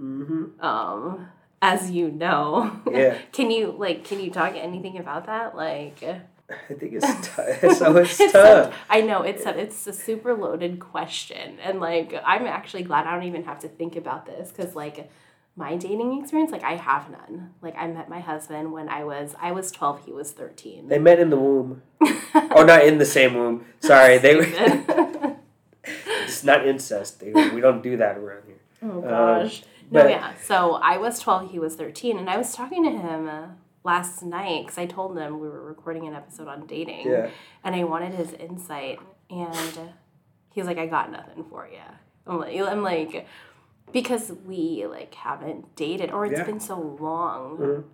Speaker 1: Mm-hmm.
Speaker 2: Um, as you know.
Speaker 1: Yeah. [LAUGHS]
Speaker 2: can you like can you talk anything about that? Like
Speaker 1: I think it's [LAUGHS] tough. [LAUGHS] so it's,
Speaker 2: It's
Speaker 1: tough.
Speaker 2: a- I know it's a, it's a super loaded question, and like I'm actually glad I don't even have to think about this because like my dating experience, like I have none. Like I met my husband when I was I was twelve, he was thirteen.
Speaker 1: They met in the womb. [LAUGHS] oh, not in the same womb. Sorry, they were. [LAUGHS] [LAUGHS] It's not incest. They, we don't do that around here.
Speaker 2: oh gosh. no,
Speaker 1: Um, but-
Speaker 2: yeah. So I was twelve, he was thirteen, and I was talking to him. Uh, Last night, because I told him we were recording an episode on dating,
Speaker 1: Yeah.
Speaker 2: and I wanted his insight, and he was like, "I got nothing for you." I'm like, I'm like, because we like haven't dated, or it's
Speaker 1: Yeah.
Speaker 2: been so long
Speaker 1: Mhm.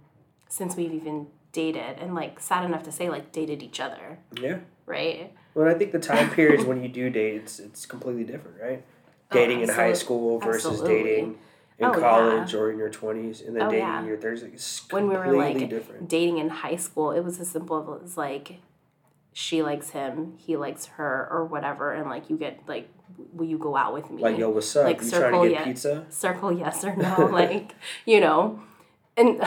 Speaker 2: since we've even dated, and like sad enough to say, like dated each other,
Speaker 1: Yeah.
Speaker 2: right?
Speaker 1: Well, I think the time periods [LAUGHS] when you do date, it's, it's completely different, right? Dating in high school versus
Speaker 2: absolutely.
Speaker 1: dating in
Speaker 2: Oh, yeah.
Speaker 1: college or in your 20s and then
Speaker 2: Oh,
Speaker 1: dating
Speaker 2: yeah.
Speaker 1: in your 30s. Like,
Speaker 2: When we were like
Speaker 1: different.
Speaker 2: dating in high school, it was as simple as like she likes him, he likes her, or whatever, and like you get like, will you go out with me?
Speaker 1: Like, yo, what's up?
Speaker 2: like,
Speaker 1: you trying
Speaker 2: circle
Speaker 1: to get
Speaker 2: yet.
Speaker 1: pizza?
Speaker 2: circle yes or no, [LAUGHS] like you know, and [LAUGHS]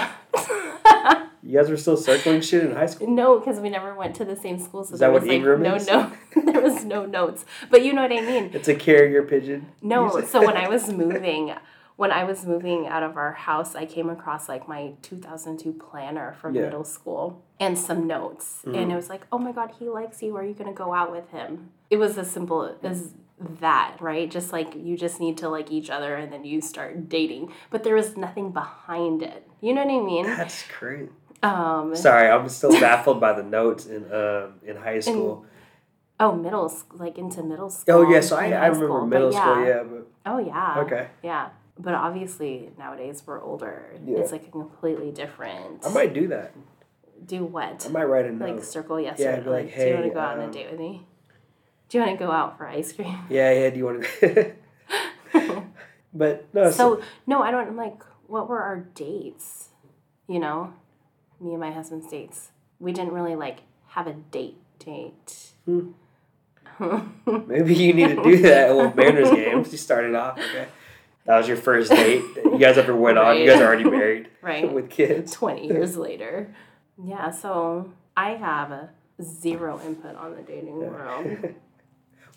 Speaker 1: You guys were still circling shit in high school?
Speaker 2: no, because we never went to the same school, so
Speaker 1: Is
Speaker 2: there
Speaker 1: that
Speaker 2: was
Speaker 1: what
Speaker 2: like
Speaker 1: Ingram
Speaker 2: no
Speaker 1: is?
Speaker 2: no, [LAUGHS] there was no notes, but you know what I mean.
Speaker 1: It's a carrier pigeon.
Speaker 2: No, so when I was moving, when I was moving out of our house, I came across like my 2002 planner from
Speaker 1: Yeah.
Speaker 2: middle school and some notes.
Speaker 1: Mm-hmm.
Speaker 2: And it was like, oh my God, he likes you. Are you going to go out with him? It was as simple as that, right? Just like you just need to like each other and then you start dating. But there was nothing behind it. You know what I mean?
Speaker 1: That's crazy.
Speaker 2: Um,
Speaker 1: Sorry, I'm still baffled by the notes in um in high school.
Speaker 2: oh, middle school, like into middle school.
Speaker 1: oh yeah, so I, I remember
Speaker 2: school,
Speaker 1: middle school, yeah, but
Speaker 2: Oh, yeah.
Speaker 1: okay.
Speaker 2: Yeah. But obviously nowadays we're older.
Speaker 1: Yeah.
Speaker 2: It's like a completely different.
Speaker 1: I might do that.
Speaker 2: do what?
Speaker 1: I might write a
Speaker 2: Like circle yes
Speaker 1: Yeah,
Speaker 2: or no.
Speaker 1: like,
Speaker 2: Like, do you want to go out on
Speaker 1: um,
Speaker 2: a date with me? Do you want to go out for ice cream?
Speaker 1: Yeah, yeah. Do you want to? [LAUGHS] but no. So,
Speaker 2: so no, I don't. I'm like, what were our dates? You know, me and my husband's dates. We didn't really like have a date date.
Speaker 1: Hmm. [LAUGHS] maybe you need to do that with Mariners games. [LAUGHS] You started off okay. That was your first date. [LAUGHS] You guys ever went on? You guys are already married [LAUGHS]
Speaker 2: right.
Speaker 1: with kids.
Speaker 2: 20 [LAUGHS] years later. Yeah, so I have a zero input on the dating world.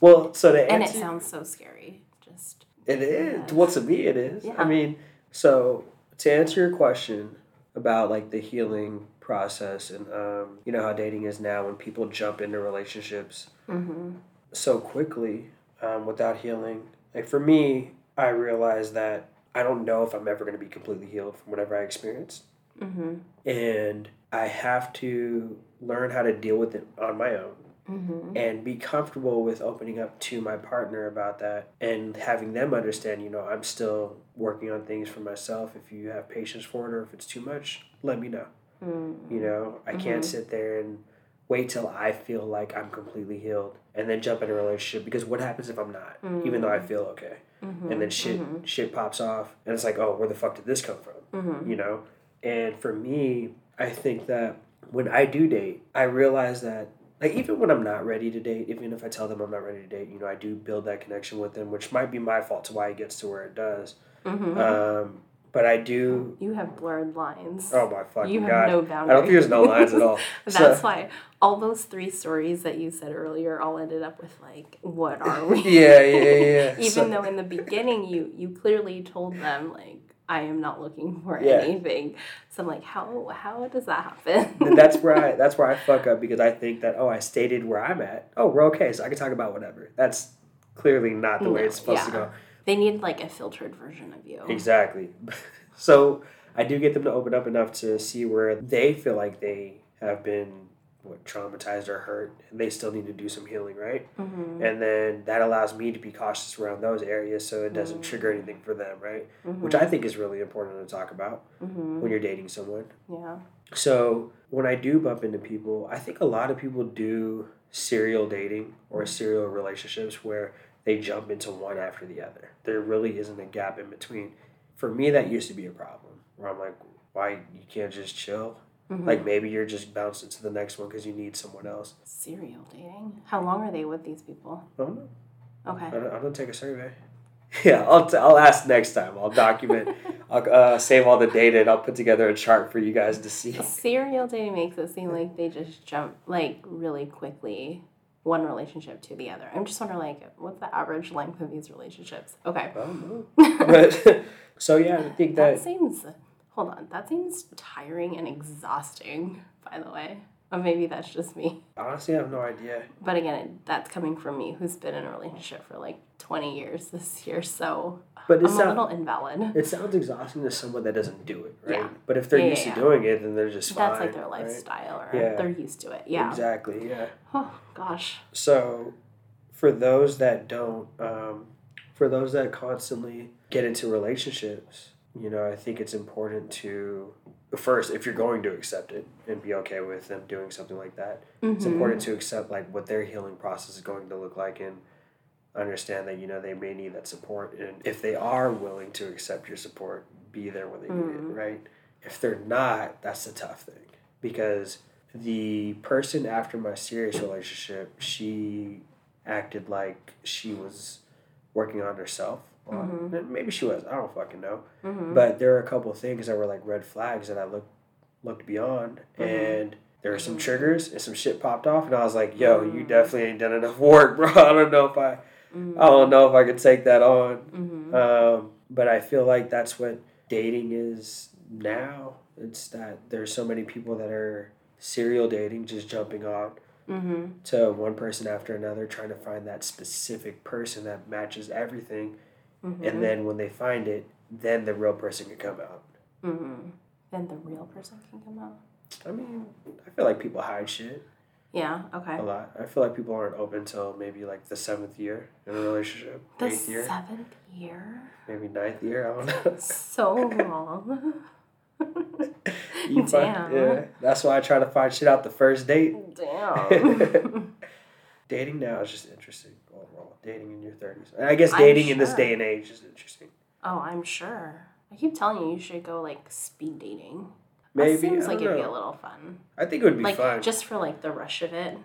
Speaker 1: well, so to
Speaker 2: And it sounds so scary. Just
Speaker 1: it is. Well, to me, it is.
Speaker 2: Yeah.
Speaker 1: I mean, so to answer your question about like the healing process and um, you know how dating is now when people jump into relationships
Speaker 2: mm-hmm.
Speaker 1: so quickly um, without healing. Like for me, I realized that I don't know if I'm ever going to be completely healed from whatever I experienced,
Speaker 2: Mm-hmm.
Speaker 1: and I have to learn how to deal with it on my own
Speaker 2: Mm-hmm.
Speaker 1: and be comfortable with opening up to my partner about that and having them understand. You know, I'm still working on things for myself. If you have patience for it, or if it's too much, let me know.
Speaker 2: Mm-hmm.
Speaker 1: You know, I can't sit there and wait till I feel like I'm completely healed and then jump in a relationship because what happens if I'm not? Even though I feel okay.
Speaker 2: Mm-hmm.
Speaker 1: And then shit shit pops off and it's like, "Oh, where the fuck did this come from?"
Speaker 2: Mm-hmm.
Speaker 1: You know? And for me, I think that when I do date, I realize that like even when I'm not ready to date, even if I tell them I'm not ready to date, you know, I do build that connection with them, which might be my fault to why it gets to where it does.
Speaker 2: Mm-hmm.
Speaker 1: Um, but I do
Speaker 2: you have blurred lines.
Speaker 1: Oh my fucking
Speaker 2: you have
Speaker 1: god.
Speaker 2: no boundaries.
Speaker 1: I don't think there's no lines at all. [LAUGHS]
Speaker 2: That's
Speaker 1: So-
Speaker 2: why all those three stories that you said earlier all ended up with like, what are we? [LAUGHS]
Speaker 1: yeah, yeah, yeah. [LAUGHS]
Speaker 2: Even
Speaker 1: So-
Speaker 2: though in the beginning you you clearly told them like I am not looking for
Speaker 1: Yeah.
Speaker 2: anything. So I'm like, how how does that happen?
Speaker 1: that's where I that's where I fuck up because I think that oh I stated where I'm at oh we're okay so I can talk about whatever that's clearly not the way it's supposed to go
Speaker 2: they need like a filtered version of you.
Speaker 1: exactly [LAUGHS] so I do get them to open up enough to see where they feel like they have been what traumatized or hurt, and they still need to do some healing, right?
Speaker 2: Mm-hmm.
Speaker 1: And then that allows me to be cautious around those areas so it doesn't
Speaker 2: Mm.
Speaker 1: trigger anything for them, right?
Speaker 2: Mm-hmm.
Speaker 1: Which I think is really important to talk about
Speaker 2: Mm-hmm.
Speaker 1: when you're dating someone.
Speaker 2: Yeah.
Speaker 1: So when I do bump into people, I think a lot of people do serial dating or serial relationships where they jump into one after the other. There really isn't a gap in between. For me, that used to be a problem where I'm like, why you can't just chill?
Speaker 2: Mhm.
Speaker 1: Like maybe you're just bouncing to the next one because you need someone else.
Speaker 2: serial dating. How long are they with these people?
Speaker 1: I don't know.
Speaker 2: Okay.
Speaker 1: I don't, I don't take a survey. [LAUGHS] Yeah, I'll, t- I'll ask next time. I'll document, [LAUGHS] I'll uh, save all the data and I'll put together a chart for you guys to see.
Speaker 2: Serial dating makes it seem like they just jump like really quickly one relationship to the other. I'm just wondering like what's the average length of these relationships? Okay.
Speaker 1: I don't know. [LAUGHS] But, [LAUGHS] so yeah, I think
Speaker 2: That
Speaker 1: that
Speaker 2: seems hold on. That seems tiring and exhausting, by the way. Or maybe that's just me.
Speaker 1: honestly, I have no idea.
Speaker 2: But again, that's coming from me who's been in a relationship for like 20 years this year. So
Speaker 1: But
Speaker 2: I'm
Speaker 1: it's
Speaker 2: a little invalid.
Speaker 1: It sounds exhausting to someone that doesn't do it, right?
Speaker 2: Yeah.
Speaker 1: But if they're
Speaker 2: Yeah,
Speaker 1: used
Speaker 2: yeah,
Speaker 1: to doing it, then they're just fine.
Speaker 2: That's like their
Speaker 1: right?
Speaker 2: lifestyle or
Speaker 1: Yeah.
Speaker 2: they're used to it. Yeah.
Speaker 1: Exactly. Yeah.
Speaker 2: Oh gosh.
Speaker 1: So, for those that don't, um, for those that constantly get into relationships, you know, I think it's important to first, if you're going to accept it and be okay with them doing something like that, it's
Speaker 2: Mhm.
Speaker 1: important to accept like what their healing process is going to look like and understand that you know they may need that support and if they are willing to accept your support be there when they need it
Speaker 2: Mhm.
Speaker 1: right if they're not that's the tough thing because the person after my serious relationship she acted like she was working on herself
Speaker 2: Mhm.
Speaker 1: maybe she was i don't fucking know
Speaker 2: Mhm.
Speaker 1: but there are a couple of things that were like red flags that I looked looked beyond,
Speaker 2: Mhm.
Speaker 1: and there were some
Speaker 2: Mhm.
Speaker 1: triggers and some shit popped off, and I was like, "Yo, you
Speaker 2: Mhm.
Speaker 1: definitely ain't done enough [LAUGHS] work, bro. I don't know if I,
Speaker 2: Mhm.
Speaker 1: I don't know if I could take that on." Um, but I feel like that's what dating is now. It's that there's so many people that are serial dating, just jumping on to one person after another, trying to find that specific person that matches everything,
Speaker 2: Mhm.
Speaker 1: and then when they find it, then the real person can come out.
Speaker 2: Mhm. Then the real person can come out.
Speaker 1: I mean, I feel like people hide shit
Speaker 2: Yeah. Okay.
Speaker 1: a lot. I feel like people aren't open till maybe like the seventh year in a relationship,
Speaker 2: The
Speaker 1: eighth year,
Speaker 2: seventh year.
Speaker 1: maybe ninth year. I don't know. [LAUGHS]
Speaker 2: So long. [LAUGHS]
Speaker 1: You find-
Speaker 2: Damn.
Speaker 1: yeah, that's why I try to find shit out the first date.
Speaker 2: Damn. [LAUGHS]
Speaker 1: Dating now is just interesting overall. Dating in your thirties, I guess dating in this day and age is interesting.
Speaker 2: oh, I'm sure. I keep telling you, you should go like speed dating.
Speaker 1: Maybe
Speaker 2: that seems like it'd be a little fun.
Speaker 1: I think it would be
Speaker 2: like
Speaker 1: fun.
Speaker 2: just for like the rush of it,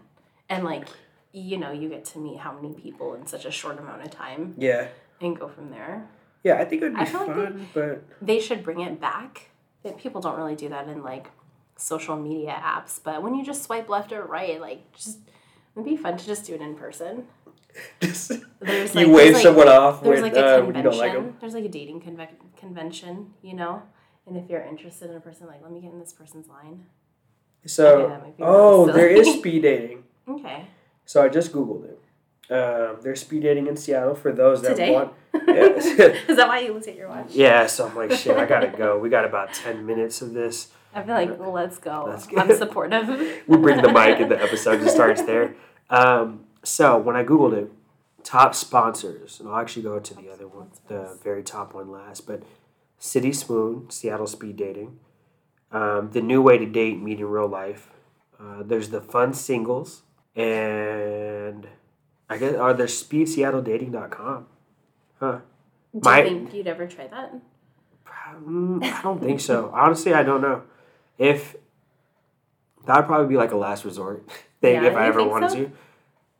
Speaker 2: and like you know, you get to meet how many people in such a short amount of time
Speaker 1: yeah,
Speaker 2: and go from there.
Speaker 1: yeah. I think it would be
Speaker 2: feel like they-
Speaker 1: fun, but
Speaker 2: They should bring it back. That people don't really do that in like social media apps, but when you just swipe left or right, like just it'd be fun to just do it in person. [LAUGHS]
Speaker 1: just
Speaker 2: There's
Speaker 1: you wave
Speaker 2: like,
Speaker 1: someone off
Speaker 2: There's
Speaker 1: when,
Speaker 2: like a
Speaker 1: uh,
Speaker 2: convention.
Speaker 1: like.
Speaker 2: There's like a dating conve- convention, you know. And if you're interested in a person, like let me get in this person's line.
Speaker 1: So,
Speaker 2: Okay, that might be really
Speaker 1: oh, there is [LAUGHS] speed dating.
Speaker 2: Okay.
Speaker 1: So I just googled it. Um, there's speed dating in Seattle for those that
Speaker 2: Today?
Speaker 1: want. [LAUGHS] Yeah.
Speaker 2: Is that why you looked at your watch?
Speaker 1: yeah, so I'm like, shit, I gotta go. We got about ten minutes of this.
Speaker 2: I feel like let's go.
Speaker 1: Let's
Speaker 2: I'm supportive.
Speaker 1: We bring the mic and the episode just starts there. Um, so when I googled it, top sponsors, and I'll actually go to the other one, the very top one last, but City Swoon, Seattle Speed Dating, um, the new way to date, meet in real life. Uh, there's the fun singles, and I guess are there speedseattledating.com. Huh.
Speaker 2: Do
Speaker 1: My-
Speaker 2: you think you'd ever try that?
Speaker 1: Mm, I don't think so. Honestly, I don't know. If that'd probably be like a last resort [LAUGHS] thing
Speaker 2: Yeah,
Speaker 1: if I ever wanted
Speaker 2: so?
Speaker 1: to.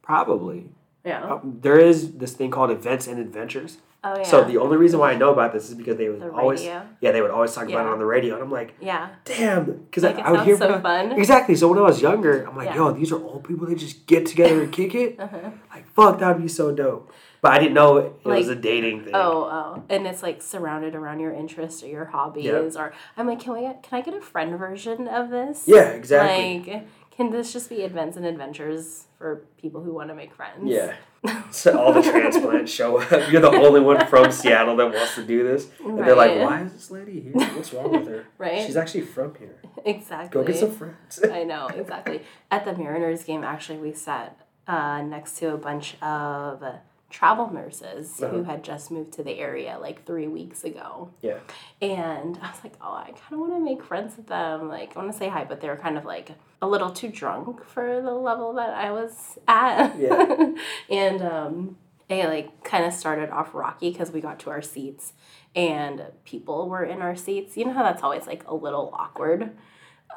Speaker 1: Probably.
Speaker 2: Yeah.
Speaker 1: Uh, there is this thing called events and adventures.
Speaker 2: Oh yeah.
Speaker 1: So the only reason why I know about this is because they would
Speaker 2: the
Speaker 1: always yeah they would always talk about it on the radio and I'm like
Speaker 2: Yeah.
Speaker 1: damn because
Speaker 2: Like,
Speaker 1: I, I would hear
Speaker 2: so
Speaker 1: about-
Speaker 2: fun.
Speaker 1: exactly. So when I was younger, I'm like
Speaker 2: Yeah.
Speaker 1: yo these are old people they just get together and kick it. [LAUGHS]
Speaker 2: Uh-huh.
Speaker 1: Like fuck that'd be so dope. But I didn't know it, it was a dating thing.
Speaker 2: Oh, oh, and it's like surrounded around your interests or your hobbies, or I'm like, can we get, can I get a friend version of this?
Speaker 1: Yeah, exactly.
Speaker 2: Like, can this just be events and adventures for people who want to make friends?
Speaker 1: Yeah. [LAUGHS] So all the transplants show up. You're the only one from [LAUGHS] Seattle that wants to do this. And they're like, why is this lady here? What's wrong with her? [LAUGHS]
Speaker 2: Right.
Speaker 1: She's actually from here.
Speaker 2: exactly.
Speaker 1: Go get some friends.
Speaker 2: I know, exactly. At the Mariners game, actually, we sat uh, next to a bunch of travel nurses
Speaker 1: Uh-huh.
Speaker 2: who had just moved to the area like three weeks ago.
Speaker 1: yeah.
Speaker 2: And I was like, oh, I kind of want to make friends with them. Like, I want to say hi, but they were kind of like a little too drunk for the level that I was at.
Speaker 1: Yeah. [LAUGHS]
Speaker 2: and um, it like kind of started off rocky because we got to our seats and people were in our seats. You know how that's always like a little awkward.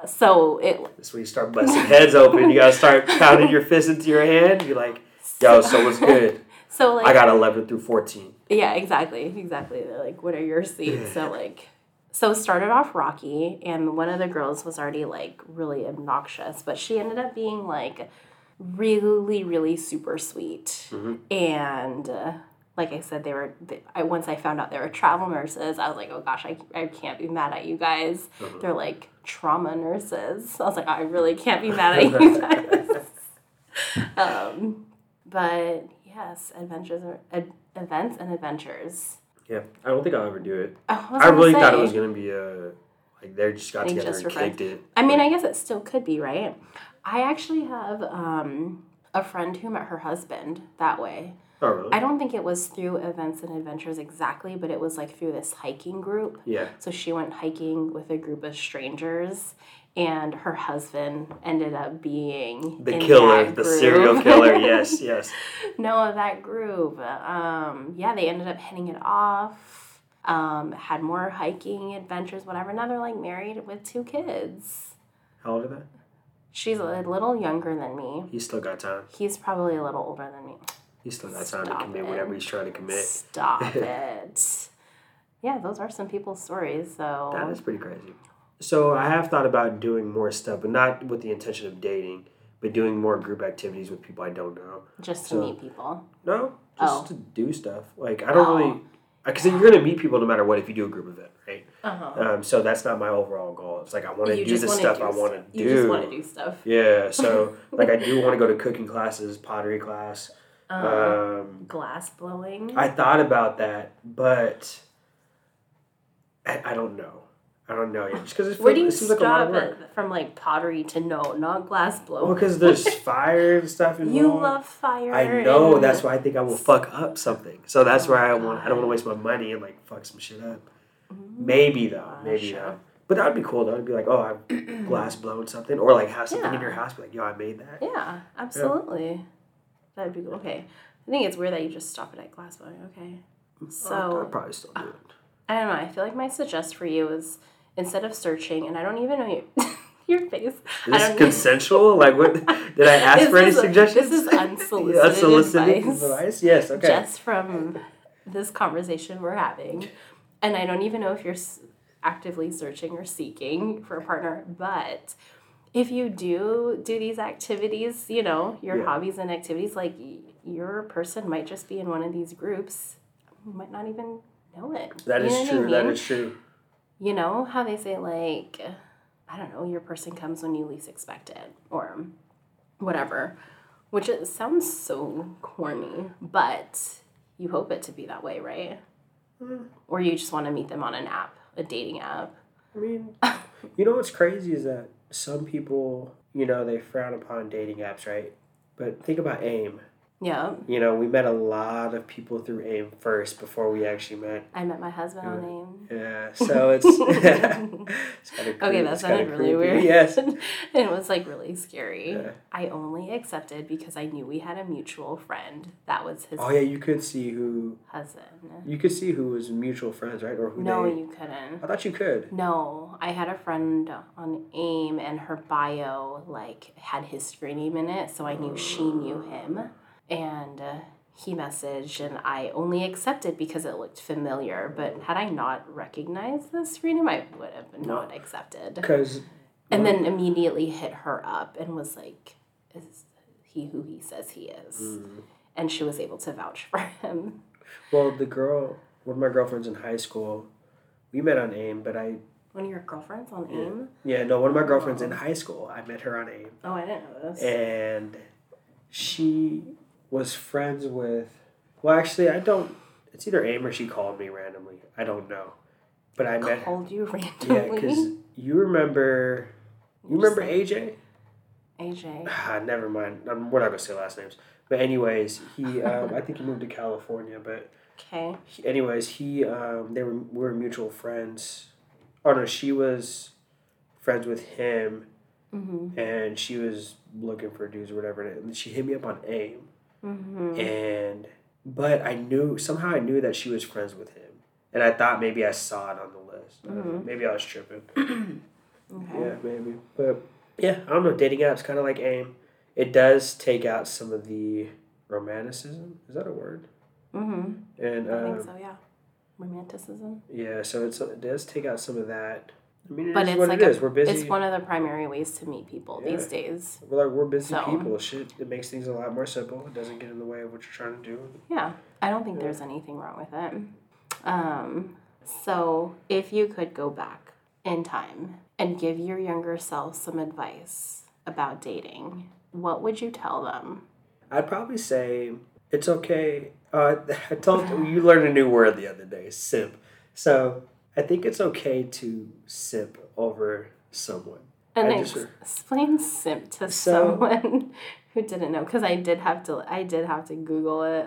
Speaker 2: So it
Speaker 1: That's when you start busting heads open. You gotta start pounding your fist into your hand. You're like, yo, so what's [LAUGHS] good?
Speaker 2: So like
Speaker 1: I got 11 through 14.
Speaker 2: Yeah, exactly, exactly. They're like, what are your seats? So [SIGHS] like, so started off rocky, and one of the girls was already like really obnoxious, but she ended up being like really, really super sweet. And uh, like I said, they were. They, I once I found out they were travel nurses. I was like, oh gosh, I, I can't be mad at you guys. They're like trauma nurses. [LAUGHS] I was like, I really can't be mad at [LAUGHS] you guys. [LAUGHS] um, but yes, adventures, are, ad, events and adventures.
Speaker 1: Yeah, I don't think I'll ever do it.
Speaker 2: I,
Speaker 1: I
Speaker 2: gonna
Speaker 1: really thought it was gonna be a like they just got
Speaker 2: Like,
Speaker 1: together
Speaker 2: just
Speaker 1: and
Speaker 2: friends.
Speaker 1: kicked it.
Speaker 2: I mean, I guess it still could be, right? I actually have um, a friend who met her husband that way.
Speaker 1: Oh really?
Speaker 2: I don't think it was through events and adventures exactly, but it was like through this hiking group.
Speaker 1: yeah.
Speaker 2: So she went hiking with a group of strangers, and her husband ended up being
Speaker 1: The killer, the serial killer. [LAUGHS] Yes, yes.
Speaker 2: no, that group. Um, yeah, they ended up hitting it off. Um, had more hiking adventures, whatever. Now they're like married with two kids.
Speaker 1: How old are they?
Speaker 2: She's a little younger than me.
Speaker 1: He's still got time.
Speaker 2: He's probably a little older than me.
Speaker 1: He's still got time to
Speaker 2: Stop
Speaker 1: commit
Speaker 2: it.
Speaker 1: whatever he's trying to commit.
Speaker 2: Stop [LAUGHS] it. Yeah, those are some people's stories. So
Speaker 1: That is pretty crazy. So I have thought about doing more stuff, but not with the intention of dating, but doing more group activities with people I don't know.
Speaker 2: just to
Speaker 1: so-
Speaker 2: meet people.
Speaker 1: No, just
Speaker 2: Oh.
Speaker 1: to do stuff. Like I don't
Speaker 2: Oh.
Speaker 1: really, because you're gonna meet people no matter what if you do a group event, right?
Speaker 2: Uh-huh.
Speaker 1: Um, so that's not my overall goal. It's like I want to do the stuff
Speaker 2: do
Speaker 1: I want to do.
Speaker 2: You just want to do stuff.
Speaker 1: Yeah, [LAUGHS] so like I do want to go to cooking classes, pottery class.
Speaker 2: Uh,
Speaker 1: Um,
Speaker 2: glass blowing.
Speaker 1: I thought about that, but I, I don't know. I don't know yet. Just because it,
Speaker 2: Where do you
Speaker 1: seems like a lot of
Speaker 2: stop
Speaker 1: work.
Speaker 2: it from like pottery to no, not glass blowing?
Speaker 1: Well, because there's [LAUGHS] fire and stuff involved.
Speaker 2: you love fire.
Speaker 1: I know.
Speaker 2: and-
Speaker 1: That's why I think I will fuck up something. So that's
Speaker 2: Oh
Speaker 1: why I want. I don't want to waste my money and like fuck some shit up. Mm-hmm. Maybe though. Maybe though. But that would be cool though. It'd be like, oh, I've [CLEARS THROAT] glass blown something, or like have something in
Speaker 2: Yeah.
Speaker 1: your house. Be like, yo, I made that.
Speaker 2: Yeah, absolutely. That'd be cool. Okay. I think it's weird that you just stop it at glass blowing. Okay.
Speaker 1: Mm,
Speaker 2: so
Speaker 1: I'll probably still do uh, it.
Speaker 2: I don't know. I feel like my suggest for you is instead of searching, and I don't even know your, [LAUGHS] your face.
Speaker 1: This consensual? like, what did I [LAUGHS] ask
Speaker 2: This
Speaker 1: for any suggestions?
Speaker 2: this is [LAUGHS] unsolicited
Speaker 1: Unsolicited
Speaker 2: advice.
Speaker 1: advice? Yes. Okay.
Speaker 2: just from this conversation we're having. And I don't even know if you're actively searching or seeking for a partner, but if you do do these activities, you know, your
Speaker 1: Yeah.
Speaker 2: hobbies and activities, like your person might just be in one of these groups, you might not even know it.
Speaker 1: that
Speaker 2: You
Speaker 1: is
Speaker 2: what I
Speaker 1: true. That
Speaker 2: mean?
Speaker 1: is true.
Speaker 2: You know how they say, like, I don't know, your person comes when you least expect it, or whatever, which it sounds so corny, but you hope it to be that way, right?
Speaker 1: Mm.
Speaker 2: Or you just want to meet them on an app, a dating app.
Speaker 1: I mean, [LAUGHS] you know what's crazy is that some people, you know, they frown upon dating apps, right? But think about AIM.
Speaker 2: Yeah,
Speaker 1: You know, we met a lot of people through AIM first before we actually met.
Speaker 2: I met my husband on AIM.
Speaker 1: Yeah, so it's, [LAUGHS] [LAUGHS] it's kind of
Speaker 2: Okay, that sounded really weird.
Speaker 1: Yes.
Speaker 2: and [LAUGHS] it was like really scary.
Speaker 1: Yeah.
Speaker 2: I only accepted because I knew we had a mutual friend that was his
Speaker 1: Oh yeah, you could see who
Speaker 2: husband.
Speaker 1: you could see who was mutual friends, right? Or who
Speaker 2: No,
Speaker 1: they.
Speaker 2: you couldn't.
Speaker 1: I thought you could.
Speaker 2: No, I had a friend on AIM and her bio like had his screen name in it, so I knew she knew him. And uh, he messaged, and I only accepted because it looked familiar. But had I not recognized the screen name, I would have not accepted.
Speaker 1: Because
Speaker 2: And then immediately hit her up and was like, "Is he who he says he is?"
Speaker 1: Mm.
Speaker 2: And she was able to vouch for him.
Speaker 1: well, the girl, one of my girlfriends in high school, we met on AIM, but I
Speaker 2: One of your girlfriends on AIM?
Speaker 1: yeah no one of my girlfriends in high school. I met her on AIM,
Speaker 2: Oh, I didn't know this.
Speaker 1: and she was friends with. Well, actually, I don't. It's either AIM or she called me randomly. I don't know. but I met.
Speaker 2: Called you randomly.
Speaker 1: Yeah, because you remember. You remember AJ?
Speaker 2: AJ.
Speaker 1: Ah, never mind. Um, we're not gonna say last names. But anyways, he um, I think he moved to California. But
Speaker 2: Okay.
Speaker 1: he, anyways, he um, they were we were mutual friends. Oh no, she was friends with him,
Speaker 2: Mm-hmm.
Speaker 1: and she was looking for dudes or whatever. And she hit me up on AIM,
Speaker 2: Mm-hmm.
Speaker 1: and but I knew somehow I knew that she was friends with him, and I thought maybe I saw it on the list. I don't know,
Speaker 2: Mhm.
Speaker 1: Maybe I was tripping. [CLEARS THROAT]
Speaker 2: Okay.
Speaker 1: Yeah, maybe. But yeah, I don't know. Dating apps kind of like AIM. It does take out some of the romanticism. Is that a word?
Speaker 2: Mm-hmm.
Speaker 1: And
Speaker 2: I think
Speaker 1: um,
Speaker 2: so. Yeah. Romanticism.
Speaker 1: yeah, so it's it does take out some of that. I mean, it
Speaker 2: But it's
Speaker 1: what
Speaker 2: like
Speaker 1: it is. We're busy.
Speaker 2: It's one of the primary ways to meet people
Speaker 1: Yeah.
Speaker 2: these days.
Speaker 1: we're like we're busy
Speaker 2: So-
Speaker 1: people. Shit, it makes things a lot more simple. It doesn't get in the way of what you're trying to do.
Speaker 2: Yeah. I don't think
Speaker 1: Yeah.
Speaker 2: there's anything wrong with it. Um, so if you could go back in time and give your younger self some advice about dating, what would you tell them?
Speaker 1: I'd probably say it's okay. Uh, [LAUGHS] I told you learned a new word the other day, simp. So I think it's okay to simp over someone.
Speaker 2: And
Speaker 1: I
Speaker 2: ex-
Speaker 1: just-
Speaker 2: explain simp to
Speaker 1: So-
Speaker 2: someone [LAUGHS] who didn't know, because I did have to. I did have to Google it.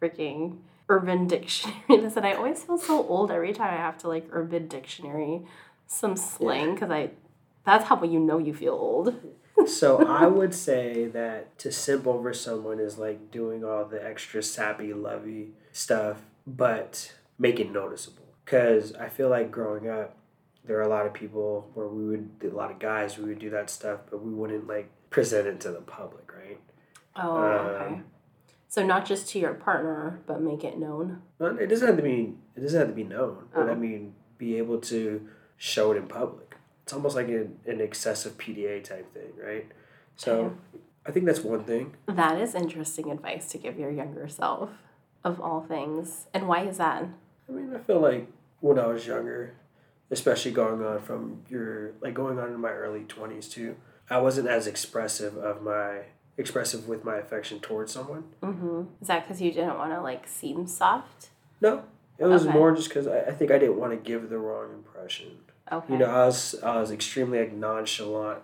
Speaker 2: Freaking Urban Dictionary. [LAUGHS] This and I always feel so old every time I have to like Urban Dictionary some slang because I. That's how you know you feel old. [LAUGHS]
Speaker 1: So I would say that to simp over someone is like doing all the extra sappy, lovey stuff, but make it noticeable. Because I feel like growing up, there are a lot of people where we would, a lot of guys, we would do that stuff, but we wouldn't like present it to the public, right?
Speaker 2: Oh, okay.
Speaker 1: Um,
Speaker 2: So not just to your partner, but make it known.
Speaker 1: It doesn't have to be. It doesn't have to be known, but I
Speaker 2: Oh.
Speaker 1: mean, be able to show it in public. It's almost like an, an excessive PDA type thing, right? So, I think that's one thing.
Speaker 2: That is interesting advice to give your younger self, of all things. And why is that?
Speaker 1: I mean, I feel like when I was younger, especially going on from your like going on in my early twenties too, I wasn't as expressive of my expressive with my affection towards someone.
Speaker 2: Mm-hmm. Is that because you didn't want to like seem soft?
Speaker 1: No, it was
Speaker 2: Okay.
Speaker 1: more just because I, I think I didn't want to give the wrong impression.
Speaker 2: Okay.
Speaker 1: You know, I was I was extremely like nonchalant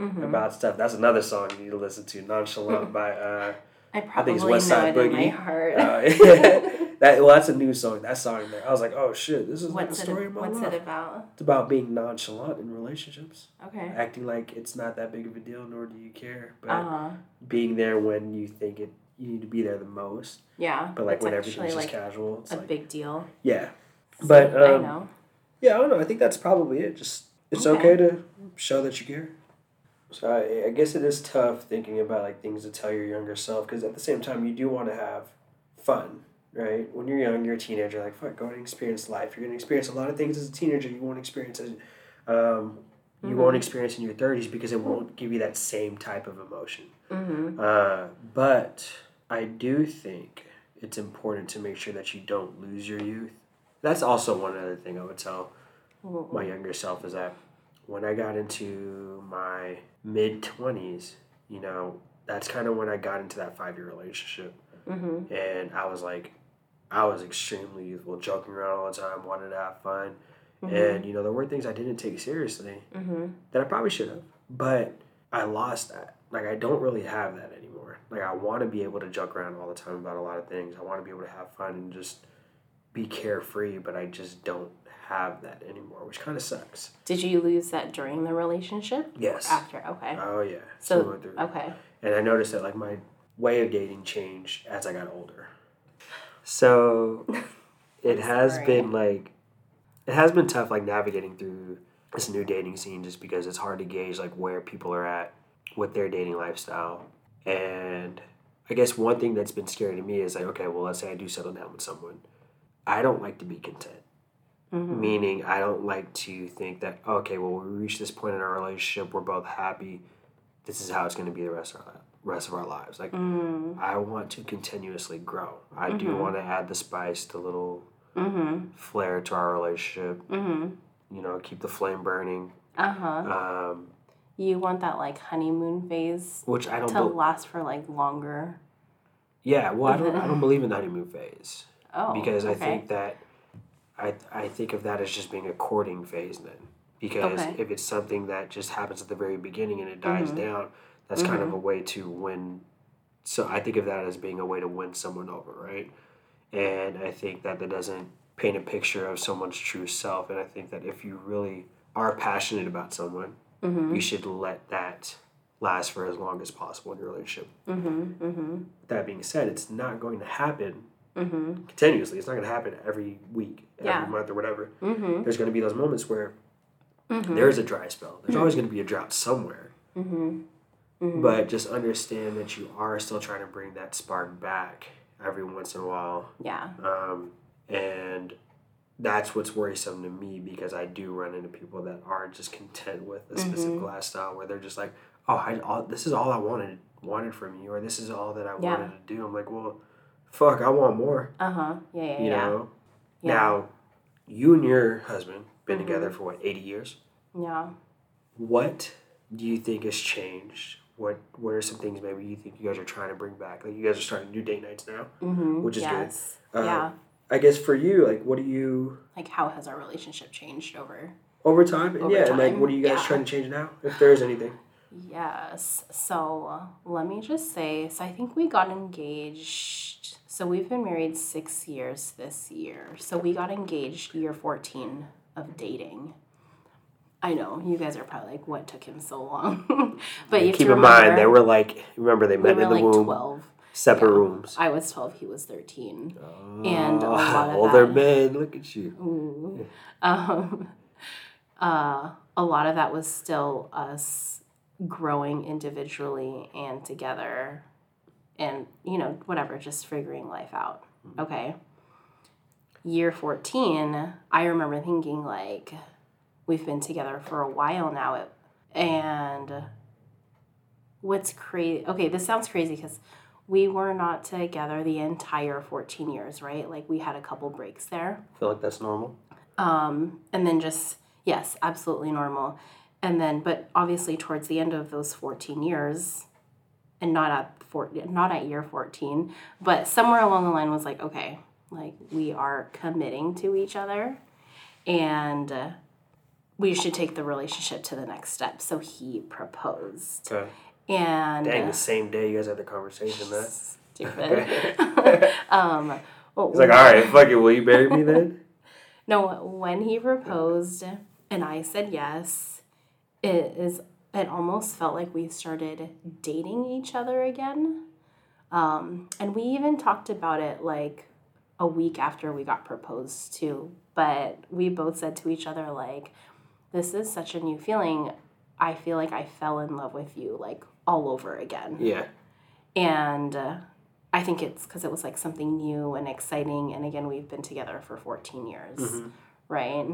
Speaker 2: Mhm.
Speaker 1: about stuff. That's another song you need to listen to, "Nonchalant" [LAUGHS] by uh,
Speaker 2: I probably
Speaker 1: it's
Speaker 2: know
Speaker 1: West Side
Speaker 2: it in my
Speaker 1: Boogie.
Speaker 2: heart.
Speaker 1: uh [LAUGHS] [LAUGHS] that. Well, that's a new song. That song there, I was like, oh shit, this is like
Speaker 2: what's
Speaker 1: a
Speaker 2: it?
Speaker 1: story of my
Speaker 2: What's
Speaker 1: life.
Speaker 2: it about?
Speaker 1: It's about being nonchalant in relationships,
Speaker 2: Okay.
Speaker 1: acting like it's not that big of a deal, nor do you care, but
Speaker 2: Uh huh.
Speaker 1: being there when you think it, you need to be there the most.
Speaker 2: Yeah.
Speaker 1: But like
Speaker 2: it's
Speaker 1: when everything's just casual, it's
Speaker 2: a
Speaker 1: like
Speaker 2: big deal.
Speaker 1: yeah,
Speaker 2: So,
Speaker 1: But,
Speaker 2: I
Speaker 1: um,
Speaker 2: know.
Speaker 1: yeah. I don't know. I think that's probably it. Just it's
Speaker 2: Okay.
Speaker 1: okay to show that you care. So I, I guess it is tough thinking about like things to tell your younger self because at the same time you do want to have fun, right? When you're young, you're a teenager. Like fuck, go and experience life. You're gonna experience a lot of things as a teenager. You won't experience as um, you
Speaker 2: Mhm.
Speaker 1: won't experience in your thirties because it won't give you that same type of emotion.
Speaker 2: Mm-hmm.
Speaker 1: Uh, but I do think it's important to make sure that you don't lose your youth. That's also one other thing I would tell my younger self is that when I got into my mid 20s, you know, that's kind of when I got into that five year relationship.
Speaker 2: Mm-hmm.
Speaker 1: And I was like, I was extremely youthful, joking around all the time, wanted to have fun. And, you know, there were things I didn't take seriously
Speaker 2: Mm-hmm.
Speaker 1: that I probably should have. But I lost that. Like, I don't really have that anymore. Like, I want to be able to joke around all the time about a lot of things. I want to be able to have fun and just be carefree, but I just don't have that anymore, which kind of sucks.
Speaker 2: Did you lose that during the relationship?
Speaker 1: Yes.
Speaker 2: After? Okay.
Speaker 1: Oh yeah.
Speaker 2: So- Okay.
Speaker 1: And I noticed that like my way of dating changed as I got older. So [LAUGHS] it has
Speaker 2: sorry.
Speaker 1: been like it has been tough like navigating through this new dating scene just because it's hard to gauge like where people are at with their dating lifestyle. And I guess one thing that's been scary to me is like, okay, well let's say I do settle down with someone. I don't like to be content.
Speaker 2: Mm-hmm.
Speaker 1: Meaning I don't like to think that, okay, well we reach this point in our relationship, we're both happy. This is how it's gonna be the rest of our rest of our lives. Like
Speaker 2: Mm-hmm.
Speaker 1: I want to continuously grow. I do want to add the spice, the little
Speaker 2: Mm-hmm.
Speaker 1: flair to our relationship.
Speaker 2: Mm-hmm.
Speaker 1: You know, keep the flame burning.
Speaker 2: Uh-huh.
Speaker 1: Um,
Speaker 2: You want that like honeymoon phase
Speaker 1: which I don't.
Speaker 2: to
Speaker 1: bel
Speaker 2: last for like longer.
Speaker 1: yeah, well, I don't. I don't [LAUGHS] believe in the honeymoon phase
Speaker 2: Oh.
Speaker 1: because I think that I I think of that as just being a courting phase then, because
Speaker 2: Okay.
Speaker 1: if it's something that just happens at the very beginning and it dies
Speaker 2: Mhm.
Speaker 1: down, that's kind of a way to win. So I think of that as being a way to win someone over, right? And I think that that doesn't paint a picture of someone's true self. And I think that if you really are passionate about someone,
Speaker 2: Mm-hmm.
Speaker 1: you should let that last for as long as possible in your relationship.
Speaker 2: Mm-hmm. Mm-hmm.
Speaker 1: That being said, it's not going to happen
Speaker 2: Mm-hmm.
Speaker 1: continuously. It's not going to happen every week, every month, or whatever.
Speaker 2: Mm-hmm.
Speaker 1: There's going to be those moments where
Speaker 2: Mm-hmm.
Speaker 1: there is a dry spell. There's always going to be a drought somewhere.
Speaker 2: Mm-hmm. Mm-hmm.
Speaker 1: But just understand that you are still trying to bring that spark back every once in a while.
Speaker 2: yeah.
Speaker 1: Um, and that's what's worrisome to me because I do run into people that are just content with a specific
Speaker 2: Mhm.
Speaker 1: lifestyle where they're just like, oh, I, all, this is all I wanted wanted from you, or this is all that I
Speaker 2: Yeah.
Speaker 1: wanted to do. I'm like, well, fuck, I want more.
Speaker 2: Uh-huh. Yeah, yeah,
Speaker 1: You
Speaker 2: yeah.
Speaker 1: know.
Speaker 2: Yeah.
Speaker 1: Now, you and your husband been
Speaker 2: Mhm.
Speaker 1: together for what 80 years.
Speaker 2: Yeah.
Speaker 1: What do you think has changed? What What are some things maybe you think you guys are trying to bring back? Like you guys are starting to do date nights now.
Speaker 2: Mm-hmm.
Speaker 1: Which is good.
Speaker 2: yes.
Speaker 1: Uh,
Speaker 2: yeah.
Speaker 1: I guess for you, like, what do you
Speaker 2: Like, how has our relationship changed over?
Speaker 1: over time? And
Speaker 2: Over
Speaker 1: yeah, and like, what are you guys
Speaker 2: yeah.
Speaker 1: trying to change now, if there is anything?
Speaker 2: Yes. So let me just say, so I think we got engaged. So we've been married six years this year. So we got engaged year 14 of dating. I know, you guys are probably like, what took him so long? [LAUGHS] but you
Speaker 1: keep in mind they were like, remember they met
Speaker 2: were
Speaker 1: in the
Speaker 2: like
Speaker 1: womb,
Speaker 2: 12.
Speaker 1: separate
Speaker 2: Yeah.
Speaker 1: rooms.
Speaker 2: I was 12, he was 13. And a lot of
Speaker 1: older
Speaker 2: that-
Speaker 1: men, look at you.
Speaker 2: Ooh. Um, [LAUGHS] uh, a lot of that was still us growing individually and together and, you know, whatever, just figuring life out. Okay. Year 14, I remember thinking, like, we've been together for a while now. And what's crazy, okay, this sounds crazy because we were not together the entire 14 years, right? Like, we had a couple breaks there
Speaker 1: I feel like that's normal.
Speaker 2: um, and then just yes absolutely normal and then but obviously towards the end of those 14 years and not at four, not at year 14 but somewhere along the line was like okay like we are committing to each other and uh, we should take the relationship to the next step so he proposed
Speaker 1: Okay.
Speaker 2: and
Speaker 1: Dang, the same day you guys had the conversation, man. [LAUGHS]
Speaker 2: stupid [LAUGHS] [LAUGHS] um well,
Speaker 1: He's like, all right, fuck it, will you marry me then?
Speaker 2: No, when he proposed and I said yes, it is it almost felt like we started dating each other again. Um, and we even talked about it like a week after we got proposed to, but we both said to each other like this is such a new feeling. I feel like I fell in love with you like all over again
Speaker 1: Yeah.
Speaker 2: and uh, I think it's because it was like something new and exciting. And again, we've been together for 14 years,
Speaker 1: Mhm.
Speaker 2: right?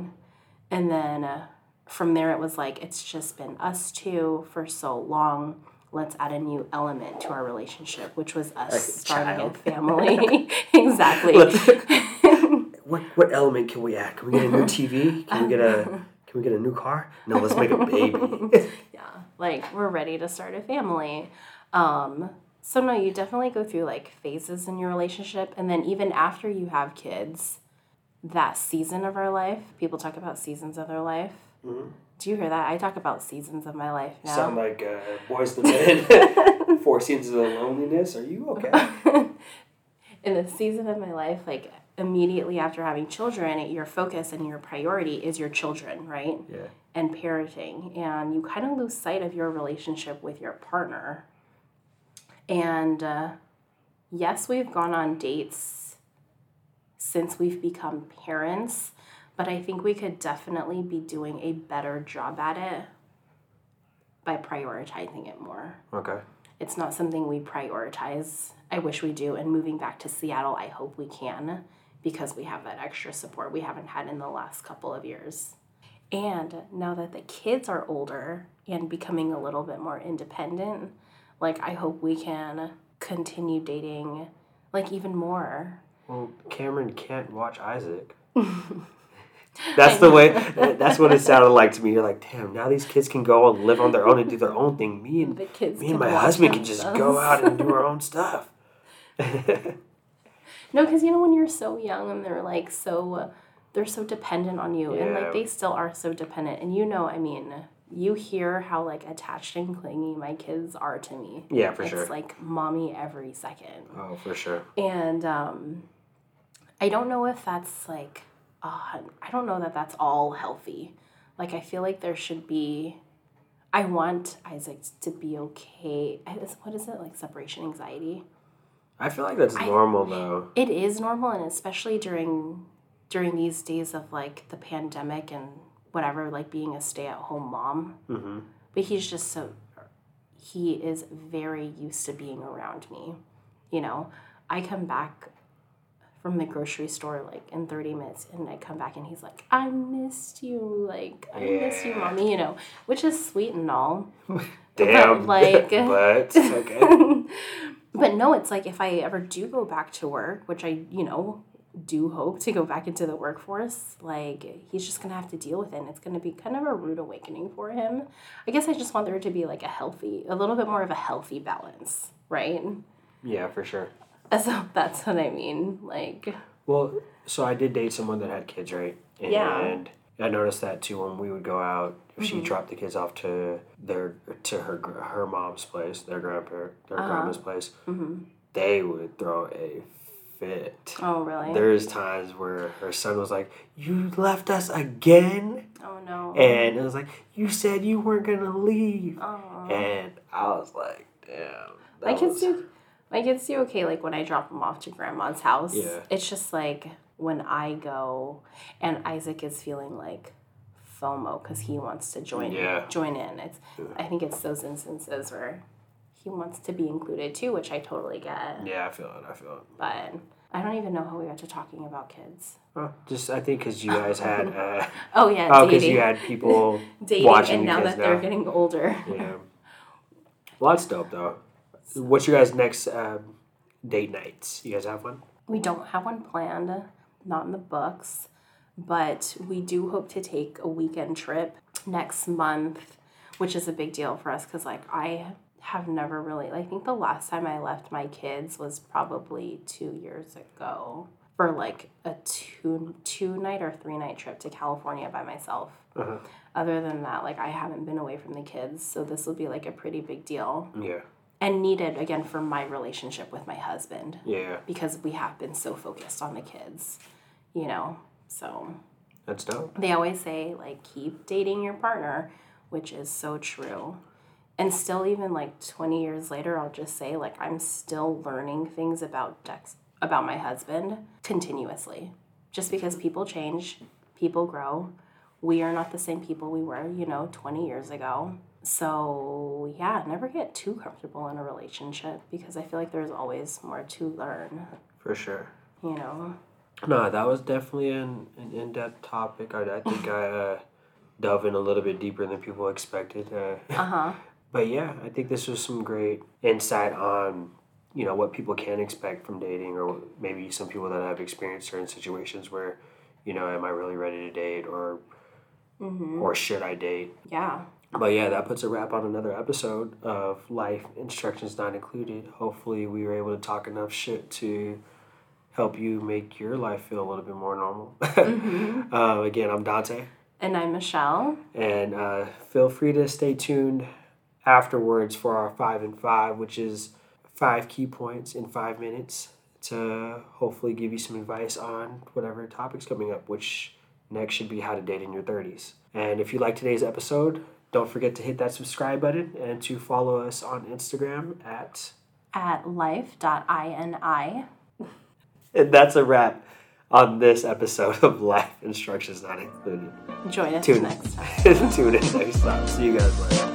Speaker 2: And then uh, from there, it was like, it's just been us two for so long. Let's add a new element to our relationship, which was us
Speaker 1: Like
Speaker 2: starting
Speaker 1: child.
Speaker 2: a family. [LAUGHS] [LAUGHS] exactly. [LAUGHS]
Speaker 1: What what element can we add? Can we get a new TV? Can we get a can we get a new car? [LAUGHS] No, let's make a baby. [LAUGHS]
Speaker 2: yeah like we're ready to start a family um so no you definitely go through like phases in your relationship and then even after you have kids that season of our life people talk about seasons of their life
Speaker 1: Mhm.
Speaker 2: do you hear that i talk about seasons of my life now
Speaker 1: Sound like uh, boys the [LAUGHS] men. Four seasons of loneliness. Are you okay?
Speaker 2: in the season of my life like immediately after having children your focus and your priority is your children right
Speaker 1: Yeah.
Speaker 2: and parenting and you kind of lose sight of your relationship with your partner and uh, yes we've gone on dates since we've become parents but i think we could definitely be doing a better job at it by prioritizing it more
Speaker 1: Okay.
Speaker 2: it's not something we prioritize. I wish we do. And moving back to Seattle, I hope we can because we have that extra support we haven't had in the last couple of years. And now that the kids are older and becoming a little bit more independent, like I hope we can continue dating like even more.
Speaker 1: Well, Cameron can't watch Isaac. [LAUGHS] That's the way. Uh, that's what it sounded like to me. You're like, damn. Now these kids can go and live on their own and do their own thing. Me and
Speaker 2: The kids
Speaker 1: me and my husband can just go out and do our own [LAUGHS] stuff. [LAUGHS]
Speaker 2: No, because you know when you're so young and they're like so they're so dependent on you and like they still are so dependent and you know i mean you hear how like attached and clingy my kids are to me.
Speaker 1: Yeah, for
Speaker 2: it's
Speaker 1: sure.
Speaker 2: like mommy every second.
Speaker 1: Oh, for sure.
Speaker 2: and um i don't know if that's like uh, i don't know that that's all healthy. Like i feel like there should be i want isaac to be okay. What is it like separation anxiety
Speaker 1: I feel like that's normal though.
Speaker 2: it is normal and especially during during these days of like the pandemic and whatever like being a stay-at-home mom
Speaker 1: Mm-hmm.
Speaker 2: but he's just so he is very used to being around me you know i come back from the grocery store like in 30 minutes and i come back and he's like i missed you like i miss you
Speaker 1: Yeah.
Speaker 2: mommy you know which is sweet and all [LAUGHS]
Speaker 1: Damn.
Speaker 2: like- [LAUGHS]
Speaker 1: but [LAUGHS] okay.
Speaker 2: But no it's like if i ever do go back to work which i you know do hope to go back into the workforce like he's just gonna have to deal with it and it's gonna be kind of a rude awakening for him i guess i just want there to be like a healthy a little bit more of a healthy balance right
Speaker 1: Yeah, for sure.
Speaker 2: so that's what i mean like
Speaker 1: Well, so I did date someone that had kids, right? And
Speaker 2: Yeah.
Speaker 1: I noticed that too when we would go out. If
Speaker 2: Mm-hmm.
Speaker 1: she dropped the kids off to their to her her mom's place, their grandparent, their
Speaker 2: Uh-huh.
Speaker 1: grandma's place,
Speaker 2: mhm.
Speaker 1: they would throw a fit.
Speaker 2: oh really
Speaker 1: There's times where her son was like, "You left us again,"
Speaker 2: oh no
Speaker 1: and it was like, "You said you weren't gonna leave,"
Speaker 2: oh.
Speaker 1: and I was like, "Damn."
Speaker 2: my
Speaker 1: that
Speaker 2: kids
Speaker 1: was-
Speaker 2: do my kids do okay like when i drop them off to grandma's house
Speaker 1: Yeah.
Speaker 2: it's just like when i go and isaac is feeling like fomo because he wants to join
Speaker 1: Yeah.
Speaker 2: join in it's i think it's those instances where he wants to be included too which i totally get
Speaker 1: Yeah, I feel it. I feel it.
Speaker 2: but i don't even know how we got to talking about kids
Speaker 1: Well, just I think because you guys had. [LAUGHS] Uh,
Speaker 2: oh yeah
Speaker 1: Oh, because you had people [LAUGHS]
Speaker 2: dating
Speaker 1: watching
Speaker 2: and now that they're getting older [LAUGHS]
Speaker 1: Yeah. Well, that's dope though. What's your guys' next uh, date nights? You guys have one?
Speaker 2: We don't have one planned, not in the books, but we do hope to take a weekend trip next month, which is a big deal for us because, like, I have never really, I think the last time I left my kids was probably two years ago for like a two two night or three night trip to California by myself.
Speaker 1: Uh-huh.
Speaker 2: Other than that, like I haven't been away from the kids, so this will be like a pretty big deal
Speaker 1: Yeah.
Speaker 2: And needed again for my relationship with my husband
Speaker 1: Yeah.
Speaker 2: because we have been so focused on the kids, you know. So
Speaker 1: That's dope.
Speaker 2: they always say like keep dating your partner, which is so true. And still even like 20 years later, I'll just say like I'm still learning things about Dex about my husband continuously. Just because people change, people grow. We are not the same people we were, you know, 20 years ago. So, yeah, never get too comfortable in a relationship because I feel like there's always more to learn,
Speaker 1: For sure.
Speaker 2: you know.
Speaker 1: No, that was definitely an, an in depth topic. I, I think I uh, dove in a little bit deeper than people expected. Uh,
Speaker 2: Uh-huh. [LAUGHS]
Speaker 1: but yeah, I think this was some great insight on you know what people can expect from dating, or maybe some people that have experienced certain situations where you know, am I really ready to date, or
Speaker 2: Mhm.
Speaker 1: or should I date?
Speaker 2: Yeah.
Speaker 1: But yeah, that puts a wrap on another episode of Life Instructions Not Included. Hopefully, we were able to talk enough shit to help you make your life feel a little bit more normal. [LAUGHS]
Speaker 2: Mhm.
Speaker 1: uh, again, I'm Dante,
Speaker 2: And I'm Michelle.
Speaker 1: and uh, feel free to stay tuned afterwards for our five and five, which is five key points in five minutes to hopefully give you some advice on whatever topic's coming up, which next should be how to date in your 30s. And if you like today's episode, don't forget to hit that subscribe button and to follow us on Instagram at.
Speaker 2: at life.ini. [LAUGHS]
Speaker 1: And that's a wrap on this episode of Life Instructions Not Included.
Speaker 2: Join us
Speaker 1: Tune,
Speaker 2: next time. [LAUGHS]
Speaker 1: tune in next time. See you guys later.